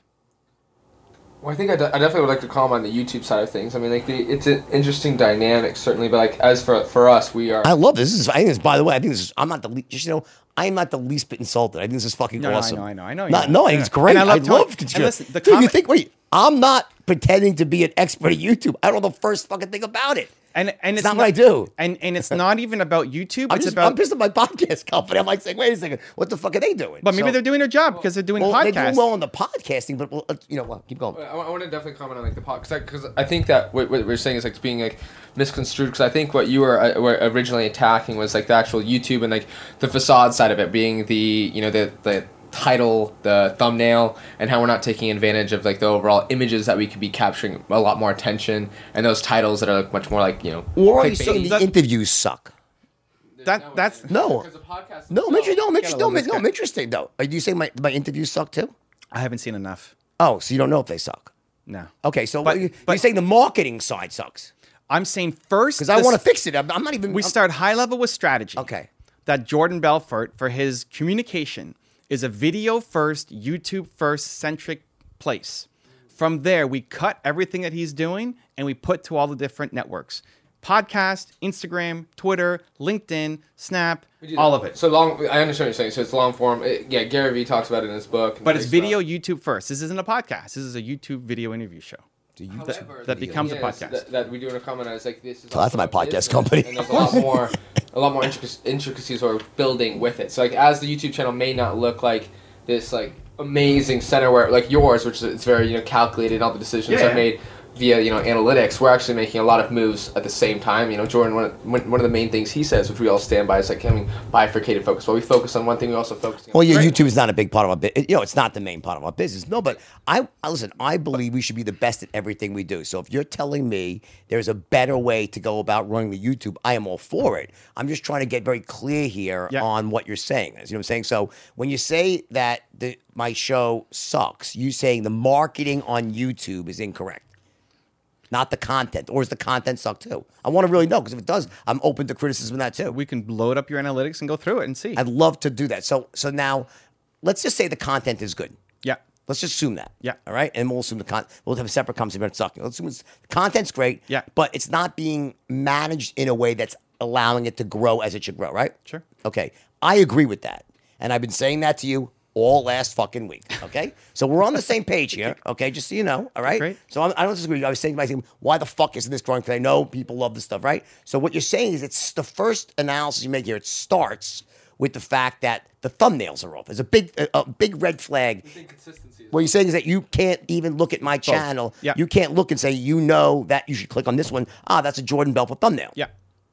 Well, I think I, de- I definitely would like to comment on the YouTube side of things. I mean, like the, it's an interesting dynamic, certainly. But like as for for us, we are. I love this. This is. I think this. By the way, I think this is. I'm not the. le- Just you know, I am not the least bit insulted. I think this is fucking No, no, I awesome. know, I know, I know Not, are. no, I think Yeah. it's great. And I I love love. Tony- it. and listen, the Dude, you think? Wait, I'm not pretending to be an expert at YouTube. I don't know the first fucking thing about it. And and It's it's, not what I do. And and it's not even about YouTube. I'm it's just. about I'm pissed at my podcast company. I'm like saying, wait a second, what the fuck are they doing? But maybe So- they're doing their job because they're doing Well, podcasts. they're doing well on the podcasting, but well, uh, you know, well, keep going. I, want to definitely comment on like the podcast because I, think that what, what we're saying is like it's being like misconstrued because I think what you were, uh, were originally attacking was like the actual YouTube and like the facade side of it being the you know the the title the thumbnail and how we're not taking advantage of like the overall images that we could be capturing a lot more attention and those titles that are like much more like you know Or are you clickbaity. saying the That- interviews suck? That- that's- No. because the No, I'm. No, I'm Gotta interested. No, love no, guy. I'm interested. though. Uh, are you saying my, my interviews suck too? I haven't seen enough. Oh, so you don't know if they suck? No. Okay, so But- you, but- you're saying the marketing side sucks I'm saying first because I want to fix it. I'm, I'm not even. We I'm- start high level with strategy. Okay. That Jordan Belfort for his communication is a video first, YouTube first centric place. From there, we cut everything that he's doing and we put to all the different networks. Podcast, Instagram, Twitter, LinkedIn, Snap, all of it. So long. I understand what you're saying. So it's long form. It, yeah, Gary Vee talks about it in his book. But it's video stuff. YouTube first. This isn't a podcast. This is a YouTube video interview show. However, that the becomes a podcast. That, that we do in a comment is like this is. So that's my podcast business, company. And there's a lot more, a lot more intricacies we're building with it. So like, as the YouTube channel may not look like this like amazing center where like yours, which is it's very you know calculated. All the decisions Yeah. are made via you know analytics. We're actually making a lot of moves at the same time. You know, Jordan, one of, one one of the main things he says, which we all stand by, is like having bifurcated focus. While we focus on one thing, we also focus. On well, on yeah, YouTube is not a big part of our business. You know, it's not the main part of our business. No, but I, I listen. I believe we should be the best at everything we do. So if you're telling me there's a better way to go about running the YouTube, I am all for it. I'm just trying to get very clear here Yeah. on what you're saying. You know what I'm saying? So when you say that the my show sucks, you saying the marketing on YouTube is incorrect. Not the content, or is the content suck too? I want to really know because if it does, I'm open to criticism of that too. We can load up your analytics and go through it and see. I'd love to do that. So so now, let's just say the content is good. yeah. Let's just assume that. Yeah. All right. And we'll assume the con. We'll have a separate conversation about sucking. Let's assume it's, the content's great. Yeah. But it's not being managed in a way that's allowing it to grow as it should grow. Right. Sure. Okay. I agree with that, and I've been saying that to you all last fucking week. Okay. so we're on the same page here. Okay. Just so you know. All right. Great. So I'm, I don't disagree. I was saying to myself, why the fuck isn't this growing? Because I know people love this stuff, right? So what you're saying is it's the first analysis you make here. It starts with the fact that the thumbnails are off. There's a big, a, a big red flag. Inconsistency. What you're saying is that you can't even look at my channel. Yeah. You can't look and say you know that you should click on this one. Ah, that's a Jordan Belfort thumbnail. Yeah.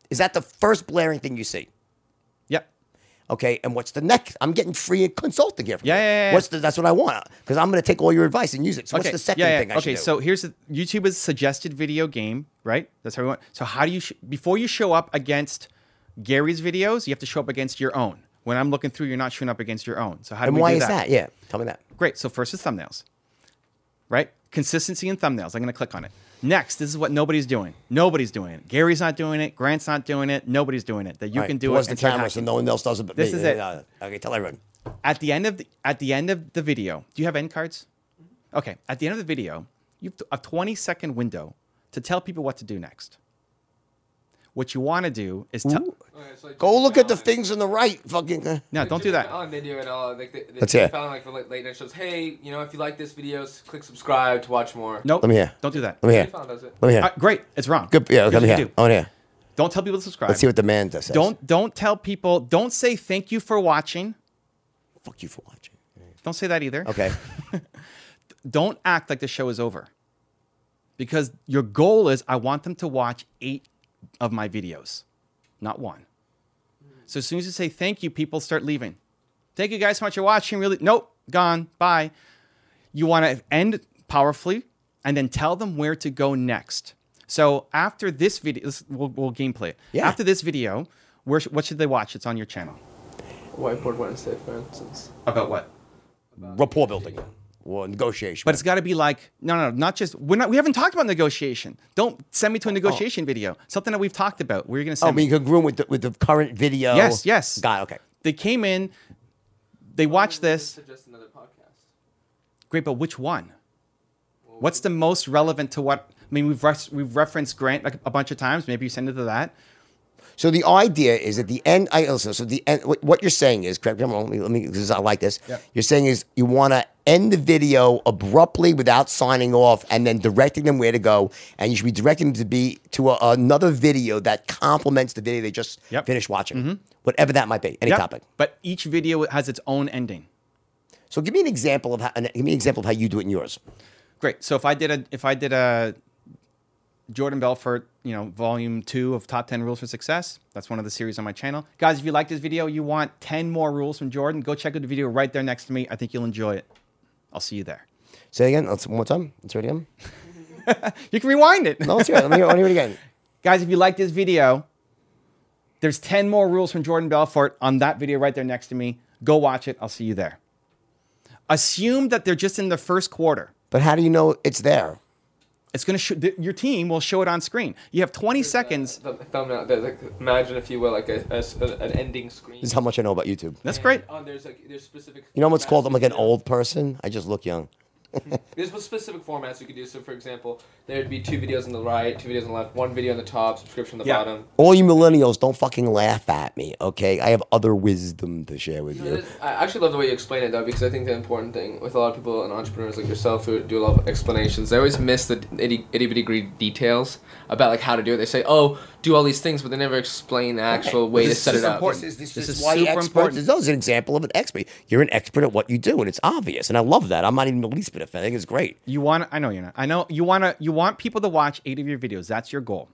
Is that the first blaring thing you see? Okay, and what's the next? I'm getting free consulting here. Yeah, yeah, yeah. What's the? That's what I want because I'm going to take all your advice and use it. So what's the second yeah, yeah. thing I okay, should do? so here's the YouTube is suggested video game, right? That's how we want. So how do you sh- before you show up against Gary's videos, you have to show up against your own. When I'm looking through, you're not showing up against your own. So how do and we why do is that? Yeah, tell me that. Great. So first is thumbnails, right? Consistency in thumbnails. I'm going to click on it. Next, this is what nobody's doing. Nobody's doing it. Gary's not doing it. Grant's not doing it. Nobody's doing it. That you right, can do pause it. the camera so no one else does it but This me. is it. Okay, tell everyone. at the end of the at the end of the video, do you have end cards? Okay, at the end of the video, you have a 20 second window to tell people what to do next. What you want to do is tell. Go look at the things on the right. Fucking. No, don't do that. On they do it all. Like they, they, Let's they hear it. found like for late, late night shows. Hey, you know, if you like this video, s- click subscribe to watch more. Nope. Let me hear. Don't do that. Let me hear. found does it. Let me hear. Uh, great. It's wrong. Good. Yeah, let me hear. you do. I want to hear. Don't tell people to subscribe. Let's see what the man does. says. don't don't tell people. Don't say thank you for watching. Fuck you for watching. Don't say that either. Okay. Don't act like the show is over. Because your goal is I want them to watch eight of my videos, not one. So as soon as you say thank you, people start leaving. Thank you guys so much for watching. Really, nope, gone. Bye. You want to end powerfully and then tell them where to go next. So after this video, this, we'll, we'll gameplay it. Yeah. After this video, where, sh- what should they watch? It's on your channel. Whiteboard Wednesday, for instance. About what? Rapport building or negotiation. But it's got to be like no, no, not just we're not. We haven't talked about negotiation. Don't send me to a oh. negotiation video. Something that we've talked about. Where you're gonna Oh, I send mean, me. you could groom with the, with the current video. Yes, yes. Got. Okay. They came in, they watched this. Suggest another podcast. Great, but which one? What's the most relevant to what? I mean, we've res- we've referenced Grant like a bunch of times. Maybe you send it to that. So the idea is at the end. I also So the end. What what you're saying is correct. Come on, let me. Let me because I like this. Yeah. You're saying is you want to end the video abruptly without signing off, and then directing them where to go, and you should be directing them to be to a, another video that complements the video they just Yep. Mm-hmm. finished watching, whatever that might be, any Yep. topic. But each video has its own ending. So give me an example of how. Give me an example of how you do it in yours. Great. So if I did a if I did a Jordan Belfort, you know, volume two of top 10 rules for success. That's one of the series on my channel. Guys, if you like this video, you want 10 more rules from Jordan, go check out the video right there next to me. I think you'll enjoy it. I'll see you there. Say it again. Let's one more time. Let's hear it again. You can rewind it. No, let's hear it. Let me hear, let me hear it again. Guys, if you like this video, there's 10 more rules from Jordan Belfort on that video right there next to me. Go watch it. I'll see you there. Assume that they're just in the first quarter. But how do you know it's there? It's going to show th- your team will show it on screen. You have 20 uh, seconds. The thumbnail. there's, Like, imagine if you will, like a, a s- a- an ending screen. This is how much I know about YouTube. That's great. Oh, there's like there's specific. You know what's called? I'm like an old person. I just look young. There's specific formats you could do. So, for example, there'd be two videos on the right, two videos on the left, one video on the top, subscription on the Yeah. bottom. All you millennials, don't fucking laugh at me, okay? I have other wisdom to share with you. I actually love the way you explain it though, because I think the important thing with a lot of people and entrepreneurs like yourself who do a lot of explanations, they always miss the itty itty bitty details about like how to do it. They say, "Oh, do all these things," but they never explain the actual way to set is it up. important. This is, this This is is why super experts. important. This is an example of an expert. You're an expert at what you do, and it's obvious. And I love that. I'm not even the least bit offended. I think it's great. You want I know you're not. I know you want to you want people to watch 8 of your videos. That's your goal.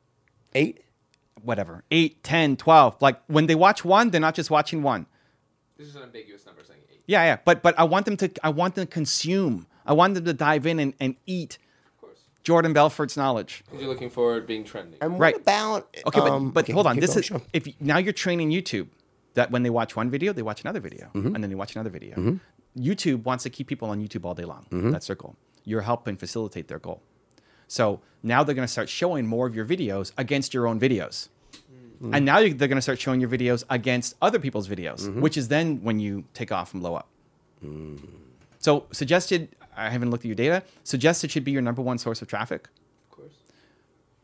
Eight. Whatever. Eight, ten, twelve. Like when they watch one, they're not just watching one. This is an ambiguous number saying eight. Yeah, yeah. But but I want them to I want them to consume. I want them to dive in and, and eat Of course, Jordan Belfort's knowledge. because you're looking forward being trending. And Right. what about? Okay, but, um, but okay, hold on. This going, is sure. if now you're training YouTube that when they watch one video, they watch another video, Mm-hmm. and then they watch another video. YouTube wants to keep people on YouTube all day long. Mm-hmm. That's their goal. You're helping facilitate their goal. So now they're going to start showing more of your videos against your own videos. Mm-hmm. And now they're going to start showing your videos against other people's videos, Mm-hmm. which is then when you take off and blow up. Mm. So suggested, I haven't looked at your data. Suggested should be your number one source of traffic. Of course,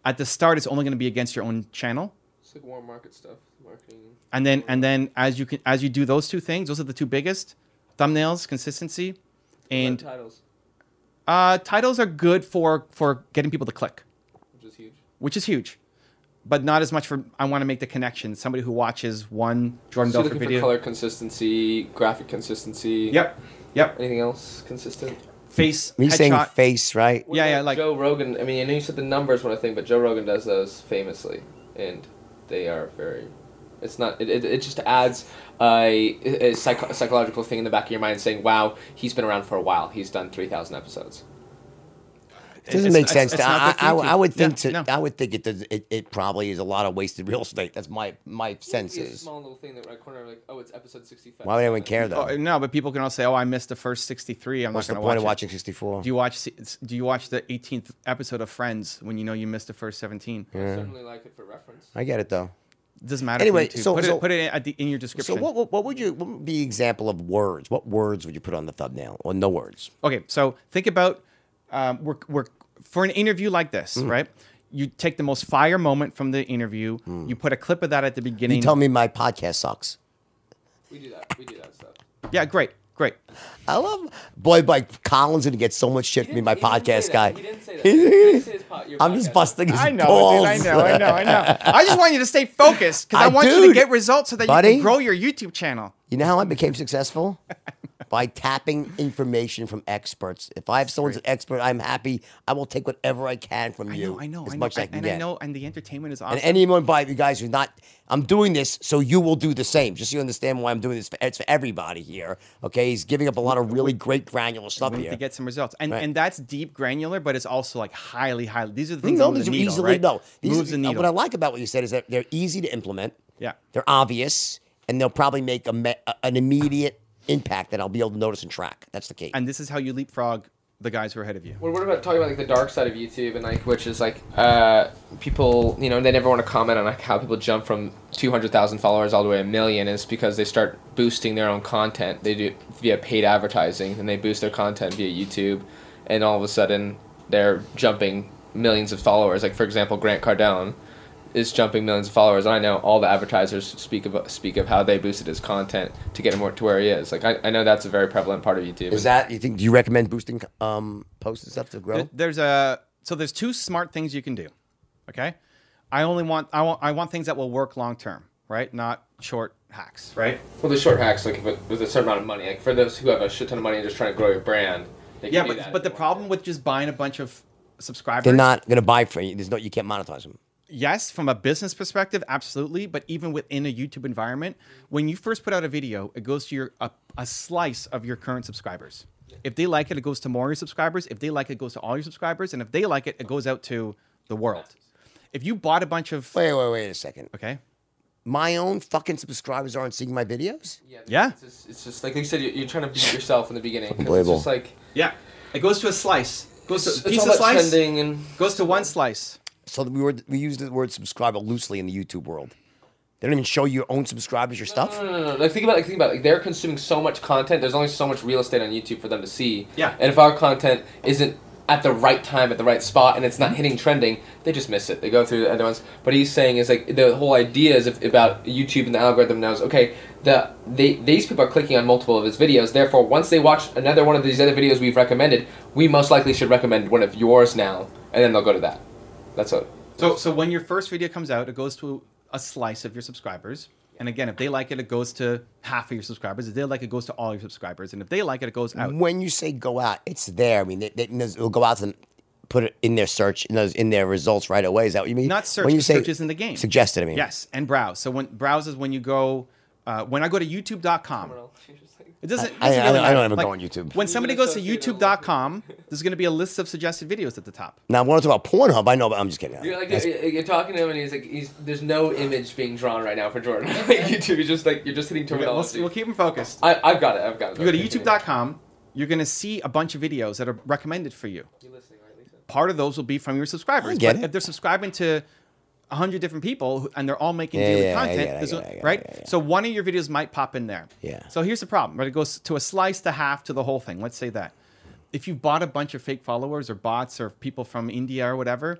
At the start, it's only going to be against your own channel. it's like warm market stuff, marketing. and then and then as you can as you do those two things those are the two biggest thumbnails consistency and titles, uh, titles are good for for getting people to click which is huge. which is huge but not as much for I want to make the connection. Somebody who watches one Jordan So Belfort looking video. for color consistency, graphic consistency. Yep. Yep. Anything else consistent? Face. He's saying headshot. face, right? What Yeah, yeah, like- Joe Rogan. I mean, I know you said the numbers one thing, but Joe Rogan does those famously, and they are very. It's not. It, it, it just adds a, a psycho- psychological thing in the back of your mind, saying, "Wow, he's been around for a while. He's done three thousand episodes." It doesn't It's- make sense. it's to, not I, I, I would think Yeah, to, no. I would think it does. It, it probably is a lot of wasted real estate. That's my my sense It's a is. small little thing that right corner, like, oh, it's episode sixty-five. Why would anyone care though? Oh, no, but people can all say, "Oh, I missed the first 63. I'm What's not the going to point of watch watching sixty four? it." Do you watch? Do you watch the 18th episode of Friends when you know you missed the first 17? Yeah. I certainly like it for reference. I get it though. It doesn't matter. Anyway, so- put so- it put it at the, in your description. So what, what what would you what would be example of words? What words would you put on the thumbnail or no words? Okay, so think about um, we're, we're for an interview like this, Mm. right? You take the most fire moment from the interview. You put a clip of that at the beginning. Mm. You tell me my podcast sucks. We do that. We do that stuff. yeah, great, great. I love boy, like Collins gonna get so much shit from me, my He didn't say podcast that. guy. He didn't say that. Didn't say his I'm just busting his I know, balls. dude. I know, I know, I know. I just want you to stay focused because I, I want you to get results so that you can grow your YouTube channel. You know how I became successful? By tapping information from experts. If I have someone's an expert, I'm happy. I will take whatever I can from I you. know, I know, as I know, much as I can and get. I know, and the entertainment is awesome. And anyone by you guys who's not, I'm doing this so you will do the same. Just so you understand why I'm doing this. For, it's for everybody here. Okay, he's giving up a lot of really great granular stuff here. to get some results, and Right. and that's deep granular, but it's also like highly, highly. These are the things no, that move these the are needle, easily right? no. These moves are, the needle. What I like about what you said is that they're easy to implement. Yeah. They're obvious, and they'll probably make a a- an immediate impact that I'll be able to notice and track. That's the key. and this is how you leapfrog the guys who are ahead of you. Well, what about talking about like the dark side of YouTube and like which is like uh, people you know they never want to comment on like how people jump from two hundred thousand followers all the way to a million is because they start boosting their own content. They do it via paid advertising and they boost their content via YouTube, and all of a sudden they're jumping millions of followers. Like for example, Grant Cardone is jumping millions of followers. And I know all the advertisers speak of speak of how they boosted his content to get him where- to where he is. Like I, I know that's a very prevalent part of YouTube. is that you think? Do you recommend boosting um, posts and stuff to grow? There- There's a so there's two smart things you can do. Okay, I only want I want I want things that will work long term, right? Not short hacks, right? Well, the short hacks, like with, with a certain amount of money, like for those who have a shit ton of money and just trying to grow your brand. They can Yeah, do but that but the problem to. with just buying a bunch of subscribers, They're not going to buy for you. There's no, you can't monetize them. Yes, from a business perspective, absolutely. But even within a YouTube environment, when you first put out a video, it goes to your a, a slice of your current subscribers. If they like it, it goes to more of your subscribers. If they like it, it goes to all your subscribers. And if they like it, it goes out to the world. If you bought a bunch of Wait, wait, wait a second. okay, My own fucking subscribers aren't seeing my videos. Yeah. Yeah. It's just, it's just like you said, you're, you're trying to beat yourself in the beginning. It's just like yeah, it goes to a slice. Goes to it's, piece all of about slice. trending and Goes to one slice. So we were we use the word subscriber loosely in the YouTube world. They don't even show your own subscribers your stuff. No, no, no, no. Like think about, like think about, it. like they're consuming so much content. There's only so much real estate on YouTube for them to see. Yeah. And if our content isn't at the right time at the right spot and it's not hitting trending, they just miss it. They go through the other ones. But he's saying is like the whole idea is if, about YouTube and the algorithm knows okay the they these people are clicking on multiple of his videos. Therefore, once they watch another one of these other videos we've recommended, we most likely should recommend one of yours now, and then they'll go to that. That's what. So so when your first video comes out, it goes to a slice of your subscribers. And again, if they like it, it goes to half of your subscribers. If they like it, it goes to all your subscribers. And if they like it, it goes out. When you say go out, it's there. I mean, they, they, it'll go out and put it in their search in those in their results right away. Is that what you mean? Not search, When you say search is in the game. Suggested. I mean, Yes, and browse. So when browse is when you go, uh, when I go to YouTube.com, it doesn't. I- I- doesn't I really don't matter. ever go on YouTube. When somebody goes to. YouTube.com, there's going to be a list of suggested videos at the top. Now, when I talk about Pornhub, I know, but I'm just kidding. You're like you're, you're talking to him and he's like he's there's no image being drawn right now for Jordan. like YouTube, you're just like you're just hitting We'll, we'll keep him focused. I I've got it. I've got it. You go to YouTube.com, you're going to see a bunch of videos that are recommended for you. You listening, right, Lisa? part of those will be from your subscribers. I get but it. if they're subscribing to hundred different people and they're all making Yeah, daily yeah, content, get it, I there's get a- it, I get it, right? I get it. So one of your videos might pop in there. Yeah. So here's the problem, right? It goes to a slice to half to the whole thing. Let's say that. If you bought a bunch of fake followers or bots or people from India or whatever,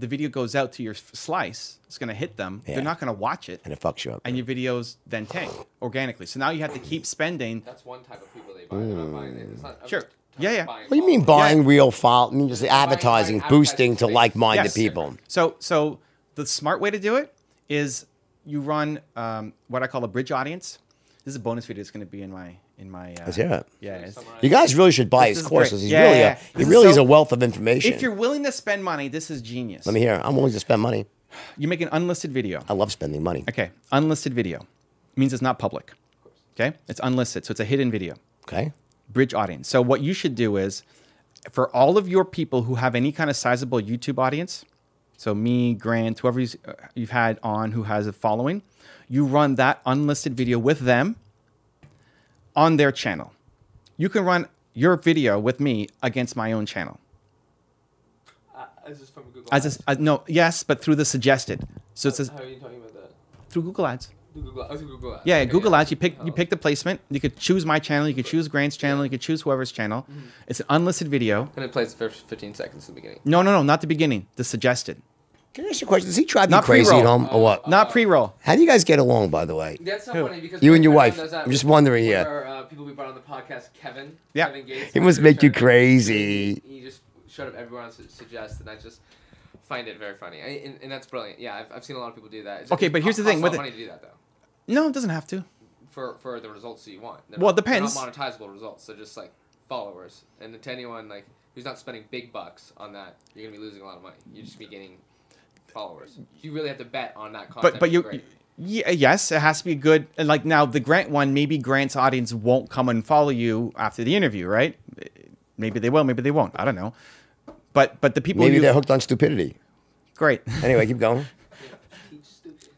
the video goes out to your slice. It's going to hit them. Yeah. They're not going to watch it, and it fucks you up. and your videos then tank organically. So now you have to keep spending. That's one type of people they buy. They're not buying. It's not Sure. Yeah, yeah. what do you mean followers. buying real follow? I mean, just Buying- advertising, buying boosting to like-minded Yes. people. So so the smart way to do it is you run um, what I call a bridge audience. This is a bonus video. It's going to be in my in my. Uh, Let's hear it. Yeah. You guys really should buy This his courses. He's Yeah, really yeah, a, he This is really is a wealth of information. If you're willing to spend money, this is genius. Let me hear. I'm willing to spend money. You make an unlisted video. I love spending money. Okay, unlisted video means it's not public. Okay, it's unlisted, so it's a hidden video. Okay. Bridge audience. So what you should do is, for all of your people who have any kind of sizable YouTube audience, so me, Grant, whoever you've uh, had on who has a following, you run that unlisted video with them on their channel. You can run your video with me against my own channel. Uh, is this from Google? As a, uh, no, yes, but through the suggested. So it's a, How are you talking about that? through Google Ads. Through Google, Google Ads. Yeah, Okay, Google yeah. Ads. You pick you Oh. pick the placement. You could choose my channel. You could choose Grant's channel. You could choose whoever's channel. Mm-hmm. It's an unlisted video. And it plays the first 15 seconds at the beginning. No, no, no, not the beginning. The suggested, Can I ask you a question? Does he drive Not you crazy at pre-roll. home or what? not pre-roll. How do you guys get along, by the way? That's so Who? funny because You and your wife. does that I'm just wondering with here. Our, uh, people we brought on the podcast, Kevin. Yeah. Kevin Gates. He must make you crazy. He, he just showed up everyone else to suggest, and I just find it very funny. I, and, and that's brilliant. Yeah, I've, I've seen a lot of people do that. It's- Okay, but here's the thing a lot with of it- money to do that though. No, it doesn't have to. For for the results that you want. They're Well, it not- they're depends. Not monetizable results. They're just like followers. And to anyone like who's not spending big bucks on that, you're gonna be losing a lot of money. You're just be getting followers. You really have to bet on that content. But but you, great. yeah, yes, it has to be good. And like now, the Grant one, maybe Grant's audience won't come and follow you after the interview, right? Maybe they will, maybe they won't. I don't know. But but the people Maybe you they're hooked on stupidity. great. Anyway, keep going.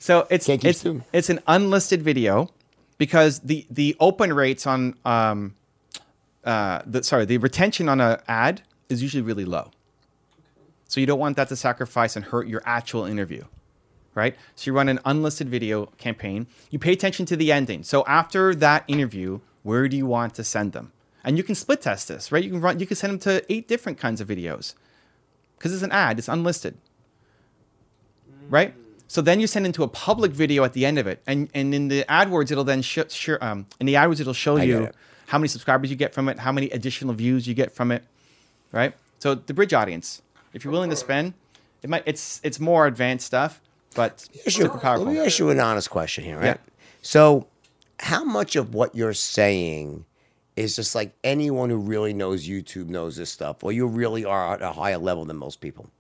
So it's it's, it's an unlisted video because the the open rates on um uh the sorry the retention on a ad is usually really low. So you don't want that to sacrifice and hurt your actual interview, right? So you run an unlisted video campaign. You pay attention to the ending. So after that interview, where do you want to send them? And you can split test this, right? You can run you can send them to eight different kinds of videos because it's an ad. It's unlisted right? So then you send into a public video at the end of it, and and in the AdWords it'll then show, show um in the AdWords it'll show I you it. how many subscribers you get from it, how many additional views you get from it, right? So the bridge audience, if you're willing to spend, it might it's it's more advanced stuff, but you- super powerful. Let me ask you an honest question here, right? Yeah. So, how much of what you're saying is just like anyone who really knows YouTube knows this stuff, or you really are at a higher level than most people?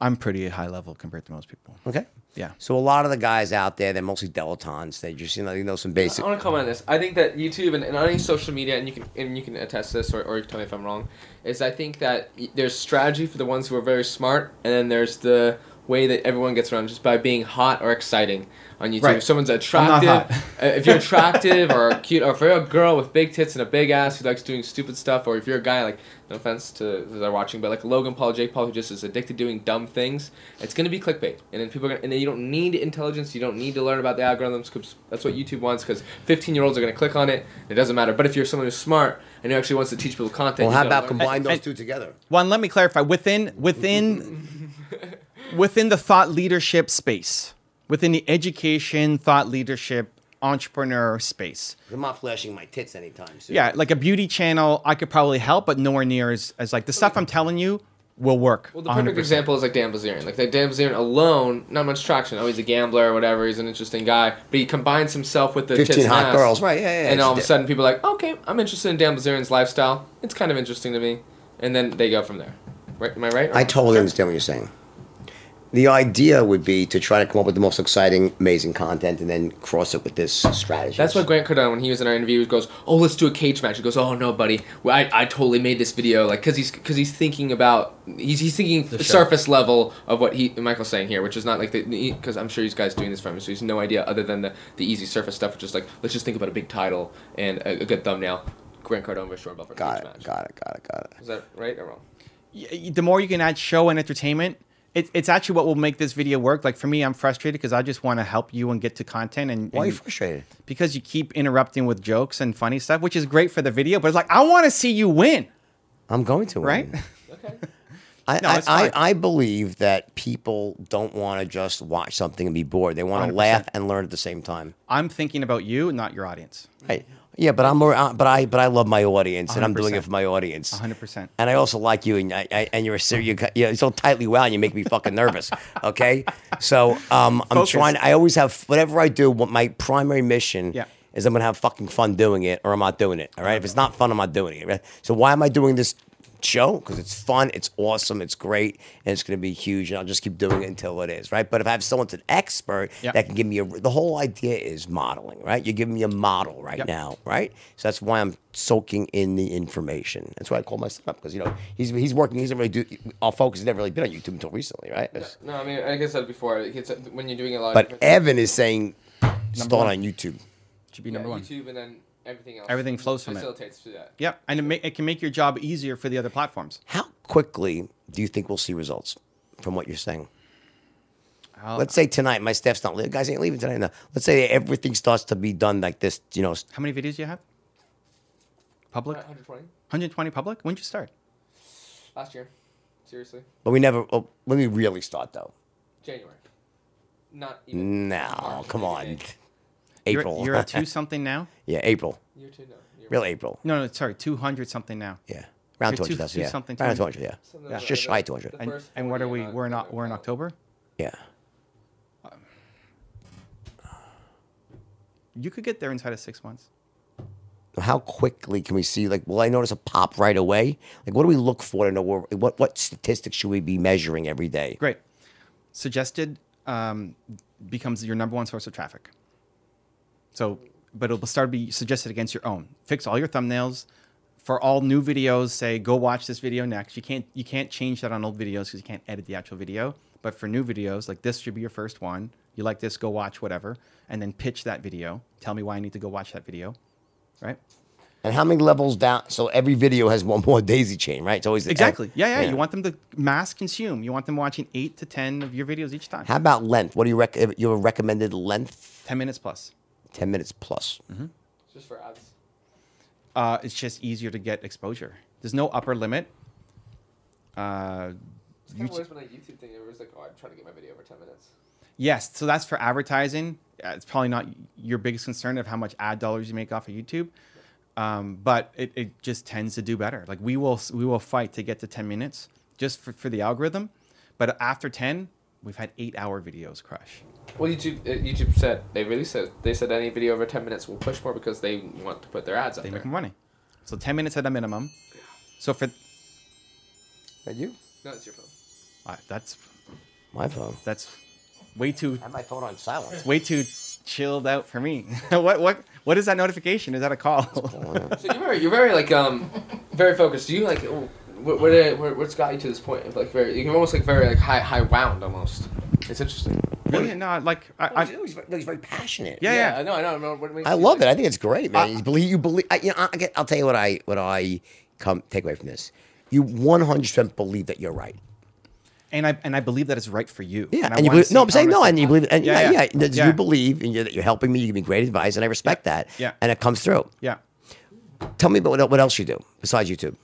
I'm pretty high level compared to most people. Okay. Yeah. So a lot of the guys out there, they're mostly dilettantes. They just you know they know some basic. I want to comment on this. I think that YouTube and, and any social media, and you can and you can attest this, or, or you can tell me if I'm wrong, is I think that there's strategy for the ones who are very smart, and then there's the way that everyone gets around just by being hot or exciting on YouTube. Right. If someone's attractive, uh, if you're attractive or cute, or if you're a girl with big tits and a big ass who likes doing stupid stuff, or if you're a guy like, no offense to those that are watching, but like Logan Paul, Jake Paul, who just is addicted to doing dumb things, it's gonna be clickbait, and then people are gonna, and then you don't need intelligence, you don't need to learn about the algorithms, because that's what YouTube wants, because 15 year olds are gonna click on it, it doesn't matter. But if you're someone who's smart and who actually wants to teach people content, well, how about combine those I- two together? One, let me clarify within within within the thought leadership space, within the education, thought leadership, entrepreneur space. I'm not flashing my tits anytime soon. Yeah, like a beauty channel, I could probably help, but nowhere near as, as like the stuff I'm telling you will work. Well, the perfect 100%. example is like Dan Bilzerian. Like that Dan Bilzerian alone, not much traction. Oh, he's a gambler or whatever. He's an interesting guy, but he combines himself with the 15 tits and hot ass. girls. Right, yeah, yeah, And all of a it's- sudden, people are like, okay, I'm interested in Dan Bilzerian's lifestyle. It's kind of interesting to me, and then they go from there. Right? Am I right? I totally understand what you're saying. The idea would be to try to come up with the most exciting, amazing content, and then cross it with this strategy. That's what Grant Cardone, when he was in our interview, goes, "Oh, let's do a cage match." He goes, "Oh no, buddy, well, I, I totally made this video like because he's because he's thinking about he's, he's thinking The show. surface level of what he Michael's saying here, which is not like the because I'm sure these guys doing this for him, so he's no idea other than the the easy surface stuff, which is like let's just think about a big title and a, a good thumbnail. Grant Cardone versus Jordan Belfort Got cage it, match. got it, got it, got it. Is that right or wrong? Y- y- the more you can add show and entertainment, it, it's actually what will make this video work. Like for me, I'm frustrated because I just want to help you and get to content, and, Why are you frustrated? because you keep interrupting with jokes and funny stuff, which is great for the video, but it's like I want to see you win, I'm going to right? win. Okay. I, No, I, I. I believe that people don't want to just watch something and be bored. They want to laugh and learn at the same time. I'm thinking about you, not your audience. Right. Yeah, but I'm more, uh, but I but I love my audience, and I'm doing it for my audience. 100%. And I also like you, and I, I, and you're a ser- you you're so tightly wound, you make me fucking nervous. Okay, so um, I'm Focus. trying. I always have whatever I do. What my primary mission Yeah. is, I'm gonna have fucking fun doing it, or I'm not doing it. All right. If it's not fun, I'm not doing it. Right? So why am I doing this show? Because it's fun, it's awesome, it's great, and it's gonna be huge. And I'll just keep doing it until it is right. But if I have someone that's an expert Yeah. that can give me a, the whole idea is modeling. Right. You're giving me a model right Yep. now. Right. So that's why I'm soaking in the information. That's why I call my son up because you know he's he's working. He's really do. Our focus has never really been on YouTube until recently, right? No, I mean, like I said before, it's, when you're doing a lot. But of Evan is saying start one. on YouTube. Should be yeah, number one. YouTube, and then everything else. Everything flows from it. facilitates through that. Yeah, and it, ma- it can make your job easier for the other platforms. How quickly do you think we'll see results from what you're saying? I'll- Let's say tonight, my staff's not leaving. Guys ain't leaving tonight. No. Let's say everything starts to be done like this. You know, how many videos do you have? Public? Uh, 120 120 public? When did you start? last year. Seriously, but we never. Oh, when we really start though. January. Not even. No, March, come maybe on. May. April. You're, you're at two something now? yeah, April. Year two, no. Year Real one. April. No, no, sorry, 200 something now. Yeah, around You're two two- hundred. two Yeah, something, around 200. Yeah, Something yeah. like just that. shy two hundred. And, and what are we? We're not not. We're in. October. Yeah. You could get there inside of six months. How quickly can we see? Like, will I notice a pop right away? Like, what do we look for to know where, what what statistics should we be measuring every day? Great. Suggested um, becomes your number one source of traffic. So, but it'll start to be suggested against your own. Fix all your thumbnails. For all new videos, say go watch this video next. You can't you can't change that on old videos because you can't edit the actual video. But for new videos, like this should be your first one. You like this, go watch whatever, and then pitch that video. Tell me why I need to go watch that video, right? And how many levels down? So every video has one more daisy chain, right? It's always Exactly. Yeah, yeah, You want them to mass consume. You want them watching eight to ten of your videos each time. How about length? What do you rec? Uh, your recommended length? ten minutes plus. Ten minutes plus. Just for ads. uh, it's just easier to get exposure. There's no upper limit. Uh, It's kind of YouTube- always been a YouTube thing. It was like, oh, I'm trying to get my video over 10 minutes. yes, so that's for advertising. Uh, It's probably not your biggest concern of how much ad dollars you make off of YouTube, um, but it, it just tends to do better. Like we will we will fight to get to 10 minutes just for, for the algorithm, but after 10, we've had eight hour videos crush. Well, YouTube uh, YouTube said they really said they said any video over 10 minutes will push more because they want to put their ads up They there. make more money. So 10 minutes at a minimum. So for Are you? No, it's your phone. uh, that's My phone. that's way too I have my phone on silent. way too chilled out for me. what what what is that notification? Is that a call? So you're very, you're very like um, very focused. Do you like what what, did- what what's got you to this point? Like very, you're almost like very like high high wound almost. It's interesting. Really? No, like I, I he's, very, he's very passionate. yeah, yeah. I know, I know. I. What I love like- it. I think it's great, man. you believe you believe. I, you know, I, I'll tell you what I what I come take away from this. You 100 percent believe that you're right. And I and I believe that it's right for you. Yeah, I and you believe, no, I'm saying no, and you believe, and yeah, Yeah, yeah, yeah. Yeah. you believe, and you're, that you're helping me. You give me great advice, and I respect that. Yeah. and it comes through. Yeah. Tell me about what, what else you do besides YouTube.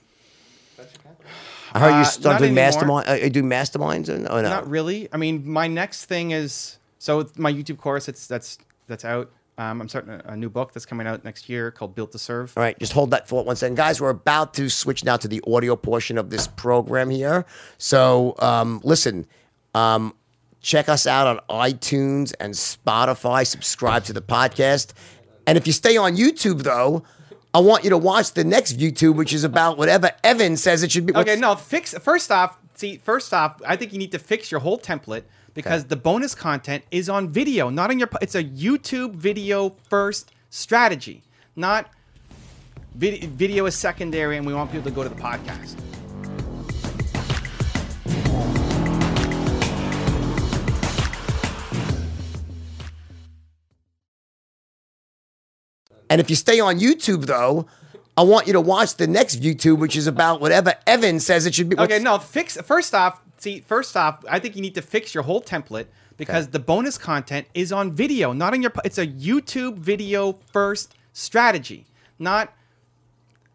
I heard Uh, you start not doing anymore. mastermind. Uh, you do masterminds, oh no, Not really. I mean, my next thing is so my YouTube course. It's that's that's out. Um, I'm starting a, a new book that's coming out next year called Built to Serve. All right, just hold that thought one second, guys. We're about to switch now to the audio portion of this program here. So, um, listen, um, check us out on iTunes and Spotify. Subscribe to the podcast, and if you stay on YouTube, though, I want you to watch the next YouTube, which is about whatever Evan says it should be. Okay, no, fix first off. See, first off, I think you need to fix your whole template because the bonus content is on video, not on your. It's a YouTube video first strategy, not vid- video is secondary, and we want people to go to the podcast. And if you stay on YouTube, though, I want you to watch the next YouTube, which is about whatever Evan says it should be. Okay, no, fix first off. See, first off, I think you need to fix your whole template because the bonus content is on video, not on your. It's a YouTube video first strategy, not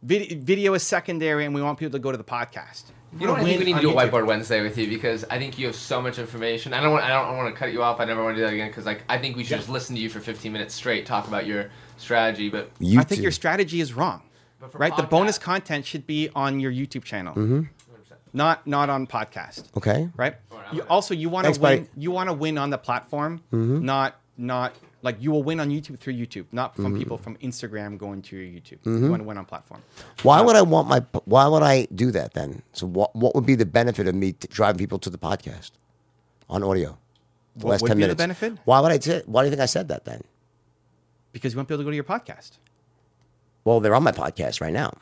vid- video is secondary, and we want people to go to the podcast. You know what? I think we need to do a whiteboard Wednesday with you because I think you have so much information. I don't want. I don't want to cut you off. I never want to do that again because like I think we should just listen to you for 15 minutes straight, talk about your strategy. But I think your strategy is wrong. But for Right? The bonus content should be on your YouTube channel, Mm-hmm. not not on podcast. Okay. Right? You, also, you want to win. buddy. You want to win on the platform, Mm-hmm. not not like you will win on YouTube through YouTube, not from Mm-hmm. people from Instagram going to your YouTube. You want to win on platform. Why would I want my? Why would I do that then? So what? What would be the benefit of me t- driving people to the podcast on audio? The What last would ten be the minutes. benefit? Why would I? T- why do you think I said that then? Because you won't be able to go to your podcast. Well, they're on my podcast right now.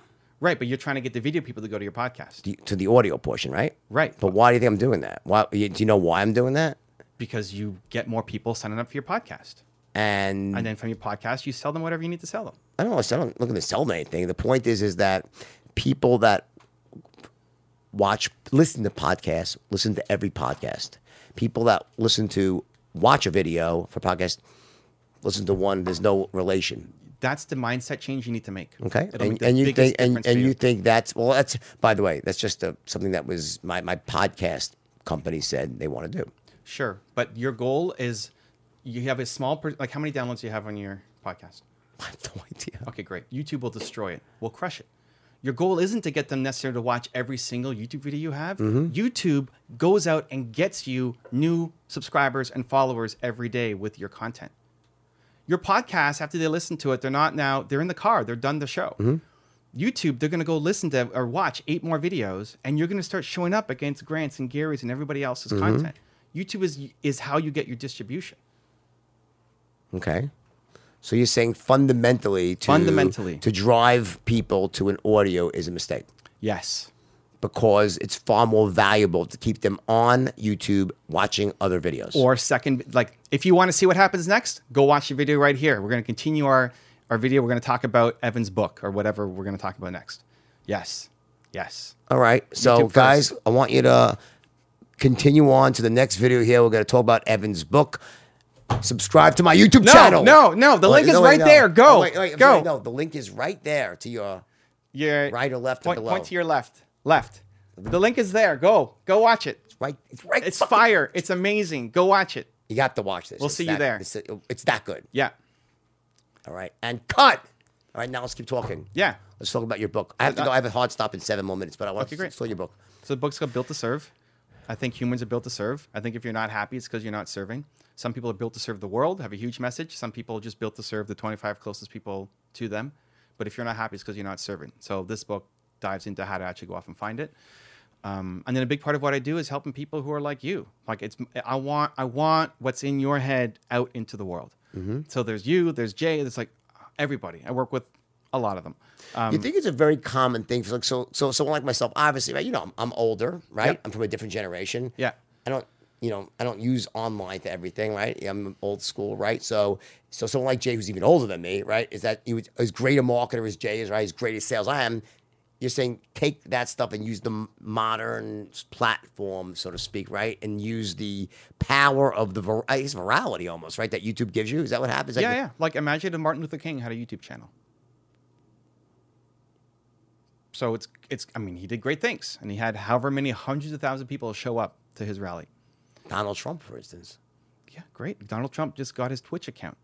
Right, but you're trying to get the video people to go to your podcast. the- To the audio portion, right? Right. But why do you think I'm doing that? Why? Do you know why I'm doing that? Because you get more people signing up for your podcast. And, And then from your podcast, you sell them whatever you need to sell them. I don't know. I don't looking to sell them anything. The point is, is that people that watch, listen to podcasts, listen to every podcast. People that listen to watch a video for podcast, listen to one. There's no relation. That's the mindset change you need to make. Okay, It'll and, the and you think and, and you think that's well. That's by the way, that's just a, something that was my my podcast company said they want to do. Sure, but your goal is you have a small per- like how many downloads do you have on your podcast? I have no idea. Okay, great. YouTube will destroy it. We'll crush it. Your goal isn't to get them necessarily to watch every single YouTube video you have. Mm-hmm. YouTube goes out and gets you new subscribers and followers every day with your content. Your podcast, after they listen to it, they're not now, they're in the car, they're done the show. Mm-hmm. YouTube, they're going to go listen to or watch eight more videos, and you're going to start showing up against Grant's and Gary's and everybody else's Mm-hmm. content. YouTube is is how you get your distribution. Okay. So you're saying fundamentally to Fundamentally. to drive people to an audio is a mistake Yes. Because it's far more valuable to keep them on YouTube watching other videos. or second like if you want to see what happens next go watch the video right here we're going to continue our our video we're going to talk about evan's book or whatever we're going to talk about next yes yes All right. So, YouTube guys, first. I want you to continue on to the next video here. We're going to talk about Evan's book. Subscribe to my YouTube No, channel. no, no, the link is wait, right there. Go, Oh, wait, wait, go. sorry, no, the link is right there to your. you're Right or left or below? point to your left left the link is there go go watch it Right, it's right. it's fucking- fire it's amazing go watch it You got to watch this. We'll It's see you there. It's, uh, it's that good. yeah All right, and cut. All right, now let's keep talking. yeah Let's talk about your book. I have to uh, go. I have a hard stop in seven more minutes, but I want Okay, to great. start your book. So the book's called Built to Serve. I think humans are built to serve. I think if you're not happy, it's because you're not serving. Some people are built to serve the world, have a huge message. Some people are just built to serve the 25 closest people to them. But if you're not happy, it's because you're not serving. So this book dives into how to actually go off and find it. Um, and then a big part of what I do is helping people who are like you. Like it's, I want, I want what's in your head out into the world. So there's you, there's Jay, there's like everybody. I work with a lot of them. Um, you think it's a very common thing for like so so someone like myself? Obviously, right? You know, I'm, I'm older, right? Yeah. I'm from a different generation. Yeah. I don't, you know, I don't use online to everything, right? I'm old school, right? So, so someone like Jay, who's even older than me, right, is that he was as great a marketer as Jay is, right? As great as sales I am. You're saying take that stuff and use the modern platform, so to speak, right? And use the power of the vir- I guess virality almost, right? That YouTube gives you. Is that what happens? Yeah, the- yeah. Like imagine if Martin Luther King had a YouTube channel. So it's it's I mean he did great things and he had however many hundreds of thousands of people show up to his rally. Donald Trump, for instance, Yeah, great. Donald Trump just got his Twitch account.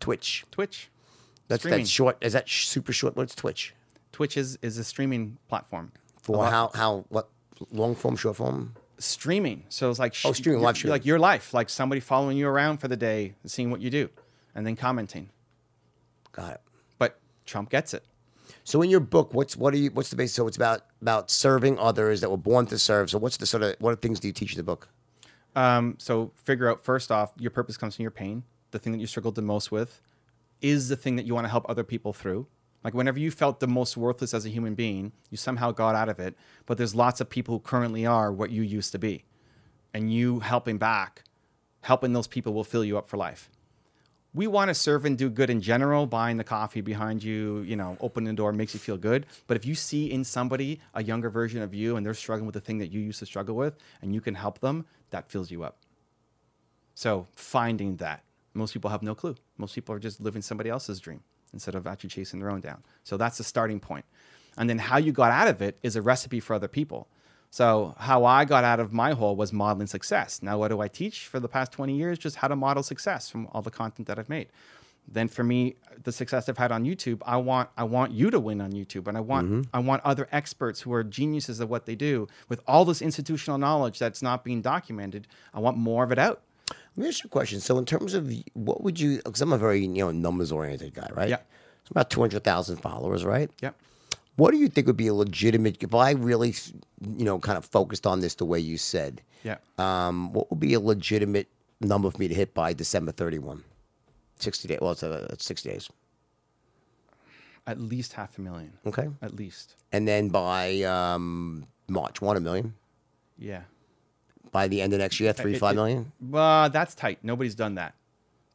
Twitch. Twitch. That's Streaming. that's short. Is that super short? What's Twitch? Twitch is is a streaming platform. For how how what long form, short form? streaming. So it's like Oh, streaming, your- live streaming. like your life, like somebody following you around for the day, and seeing what you do, and then commenting. Got it. But Trump gets it. So in your book, what's what are you what's the base? So it's about about serving others that were born to serve. So what's the sort of what things do you teach in the book? Um, so figure out first off, your purpose comes from your pain. The thing that you struggled the most with is the thing that you want to help other people through. Like whenever you felt the most worthless as a human being, you somehow got out of it. But there's lots of people who currently are what you used to be. And you helping back, helping those people will fill you up for life. We want to serve and do good in general, buying the coffee behind you, you know, opening the door makes you feel good. But if you see in somebody a younger version of you and they're struggling with the thing that you used to struggle with and you can help them, that fills you up. So finding that. Most people have no clue. Most people are just living somebody else's dream instead of actually chasing their own down. So that's the starting point. and then how you got out of it is a recipe for other people. So how I got out of my hole was modeling success. Now what do I teach for the past 20 years? Just how to model success from all the content that I've made. Then for me, the success I've had on YouTube, I want I want you to win on YouTube, and I want mm-hmm. I want other experts who are geniuses at what they do with all this institutional knowledge that's not being documented. I want more of it out. Let me ask you a question. So, in terms of what would you? Because I'm a very you know numbers oriented guy, right? Yeah. So about two hundred thousand followers, right? Yep. What do you think would be a legitimate? If I really, you know, kind of focused on this the way you said, Yeah. um, what would be a legitimate number for me to hit by December thirty one? Sixty days. Well, it's, uh, it's six days. At least half a million. Okay. At least. And then by um, March, one a million. Yeah. By the end of next year, three It- five it- million. Uh, that's tight. Nobody's done that.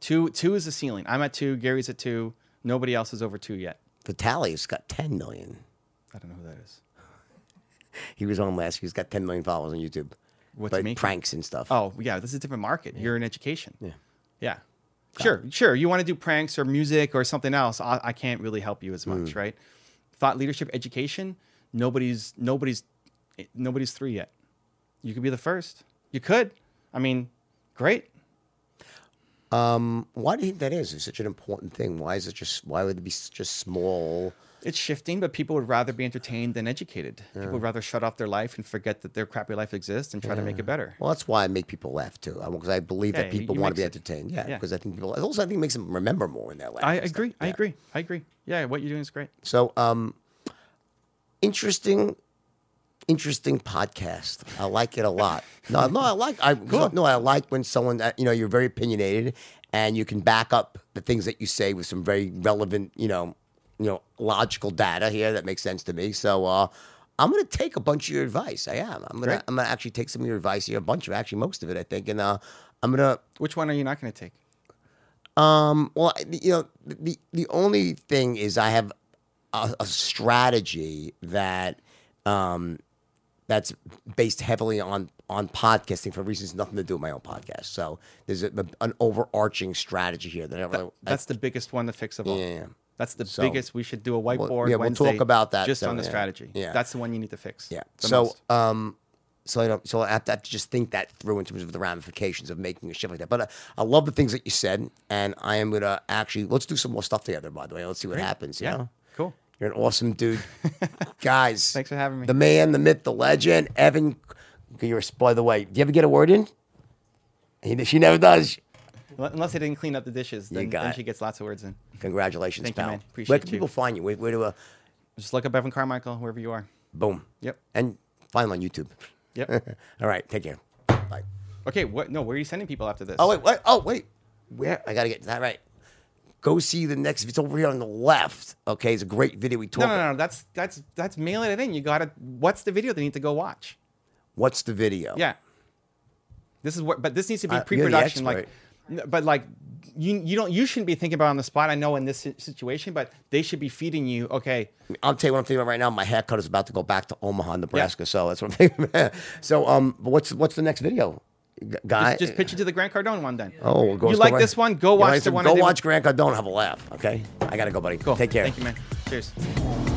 Two two is the ceiling. I'm at two. Gary's at two. Nobody else is over two yet. Vitaly's got ten million. I don't know who that is. He was on last. He's got ten million followers on YouTube. What's he making? pranks and stuff. Oh yeah, this is a different market. You're in education. Yeah. Yeah. Sure, sure. You want to do pranks or music or something else? I, I can't really help you as much, right? Thought leadership, education. Nobody's nobody's nobody's three yet. You could be the first. You could. I mean, great. Why do you think that is? It's such an important thing. Why is it just? Why would it be such a small? It's shifting, but people would rather be entertained than educated. People would rather shut off their life and forget that their crappy life exists and try to make it better. Well, that's why I make people laugh too. Because I believe Yeah, that people want to be entertained. Yeah, yeah. because I think people. Also, I think it makes them remember more in their life. I agree. I agree. I agree. Yeah, what you're doing is great. So, um, interesting, interesting podcast. I like it a lot. No, no, I like. I no, I like when someone that you know you're very opinionated and you can back up the things that you say with some very relevant, you know, you know, logical data here that makes sense to me. So, uh, I'm going to take a bunch of your advice. I am. I'm going to. Great. I'm going to actually take some of your advice here. A bunch of actually most of it, I think, and uh, I'm going to Which one are you not going to take? um, well, you know, the the only thing is I have a, a strategy that um, that's based heavily on on podcasting for reasons nothing to do with my own podcast. So there's a, an overarching strategy here that I really, That's the biggest one to fix of all. Yeah, yeah. That's the So- biggest. We should do a whiteboard. yeah, we'll talk about that, just so, on the yeah. strategy. Yeah. that's the one you need to fix. yeah. So most. um, so I don't. So I have to, have to just think that through in terms of the ramifications of making a shift like that. But uh, I love the things that you said, and I am gonna actually let's do some more stuff together. By the way, let's see what happens. You yeah, know? You're an awesome dude, guys. Thanks for having me. The man, the myth, the legend, Evan. You're by the way. Do you ever get a word in? He, she never does. Unless I didn't clean up the dishes, then, then she gets lots of words in. Congratulations, Thank you, pal. man. where can you. people find you? Where, where do uh, Just look up Evan Carmichael wherever you are. boom? Yep. And find him on YouTube. Yep. All right. Take care. Bye. okay. What? No. Where are you sending people after this? Oh wait, wait. Oh wait. Where? I gotta get that right. Go see the next. It's over here on the left. Okay, it's a great video. We no, talk. no, no, no. That's that's that's mailing it in. You got to. What's the video they need to go watch? What's the video? Yeah. This is what, but this needs to be Uh, pre-production. Like, but like, you you don't you shouldn't be thinking about it on the spot. I know in this situation, but they should be feeding you. Okay, I'll tell you what I'm thinking about right now. My haircut is about to go back to Omaha, Nebraska. So that's what I'm thinking. About. So um, but what's what's the next video, guy? just, just pitch it to the Grant Cardone one then. Oh, we'll go. you like right- this one? Go watch the one. Go watch Grant Cardone. Have a laugh. Okay, I gotta go, buddy. Cool. Take care. Thank you, man. Cheers.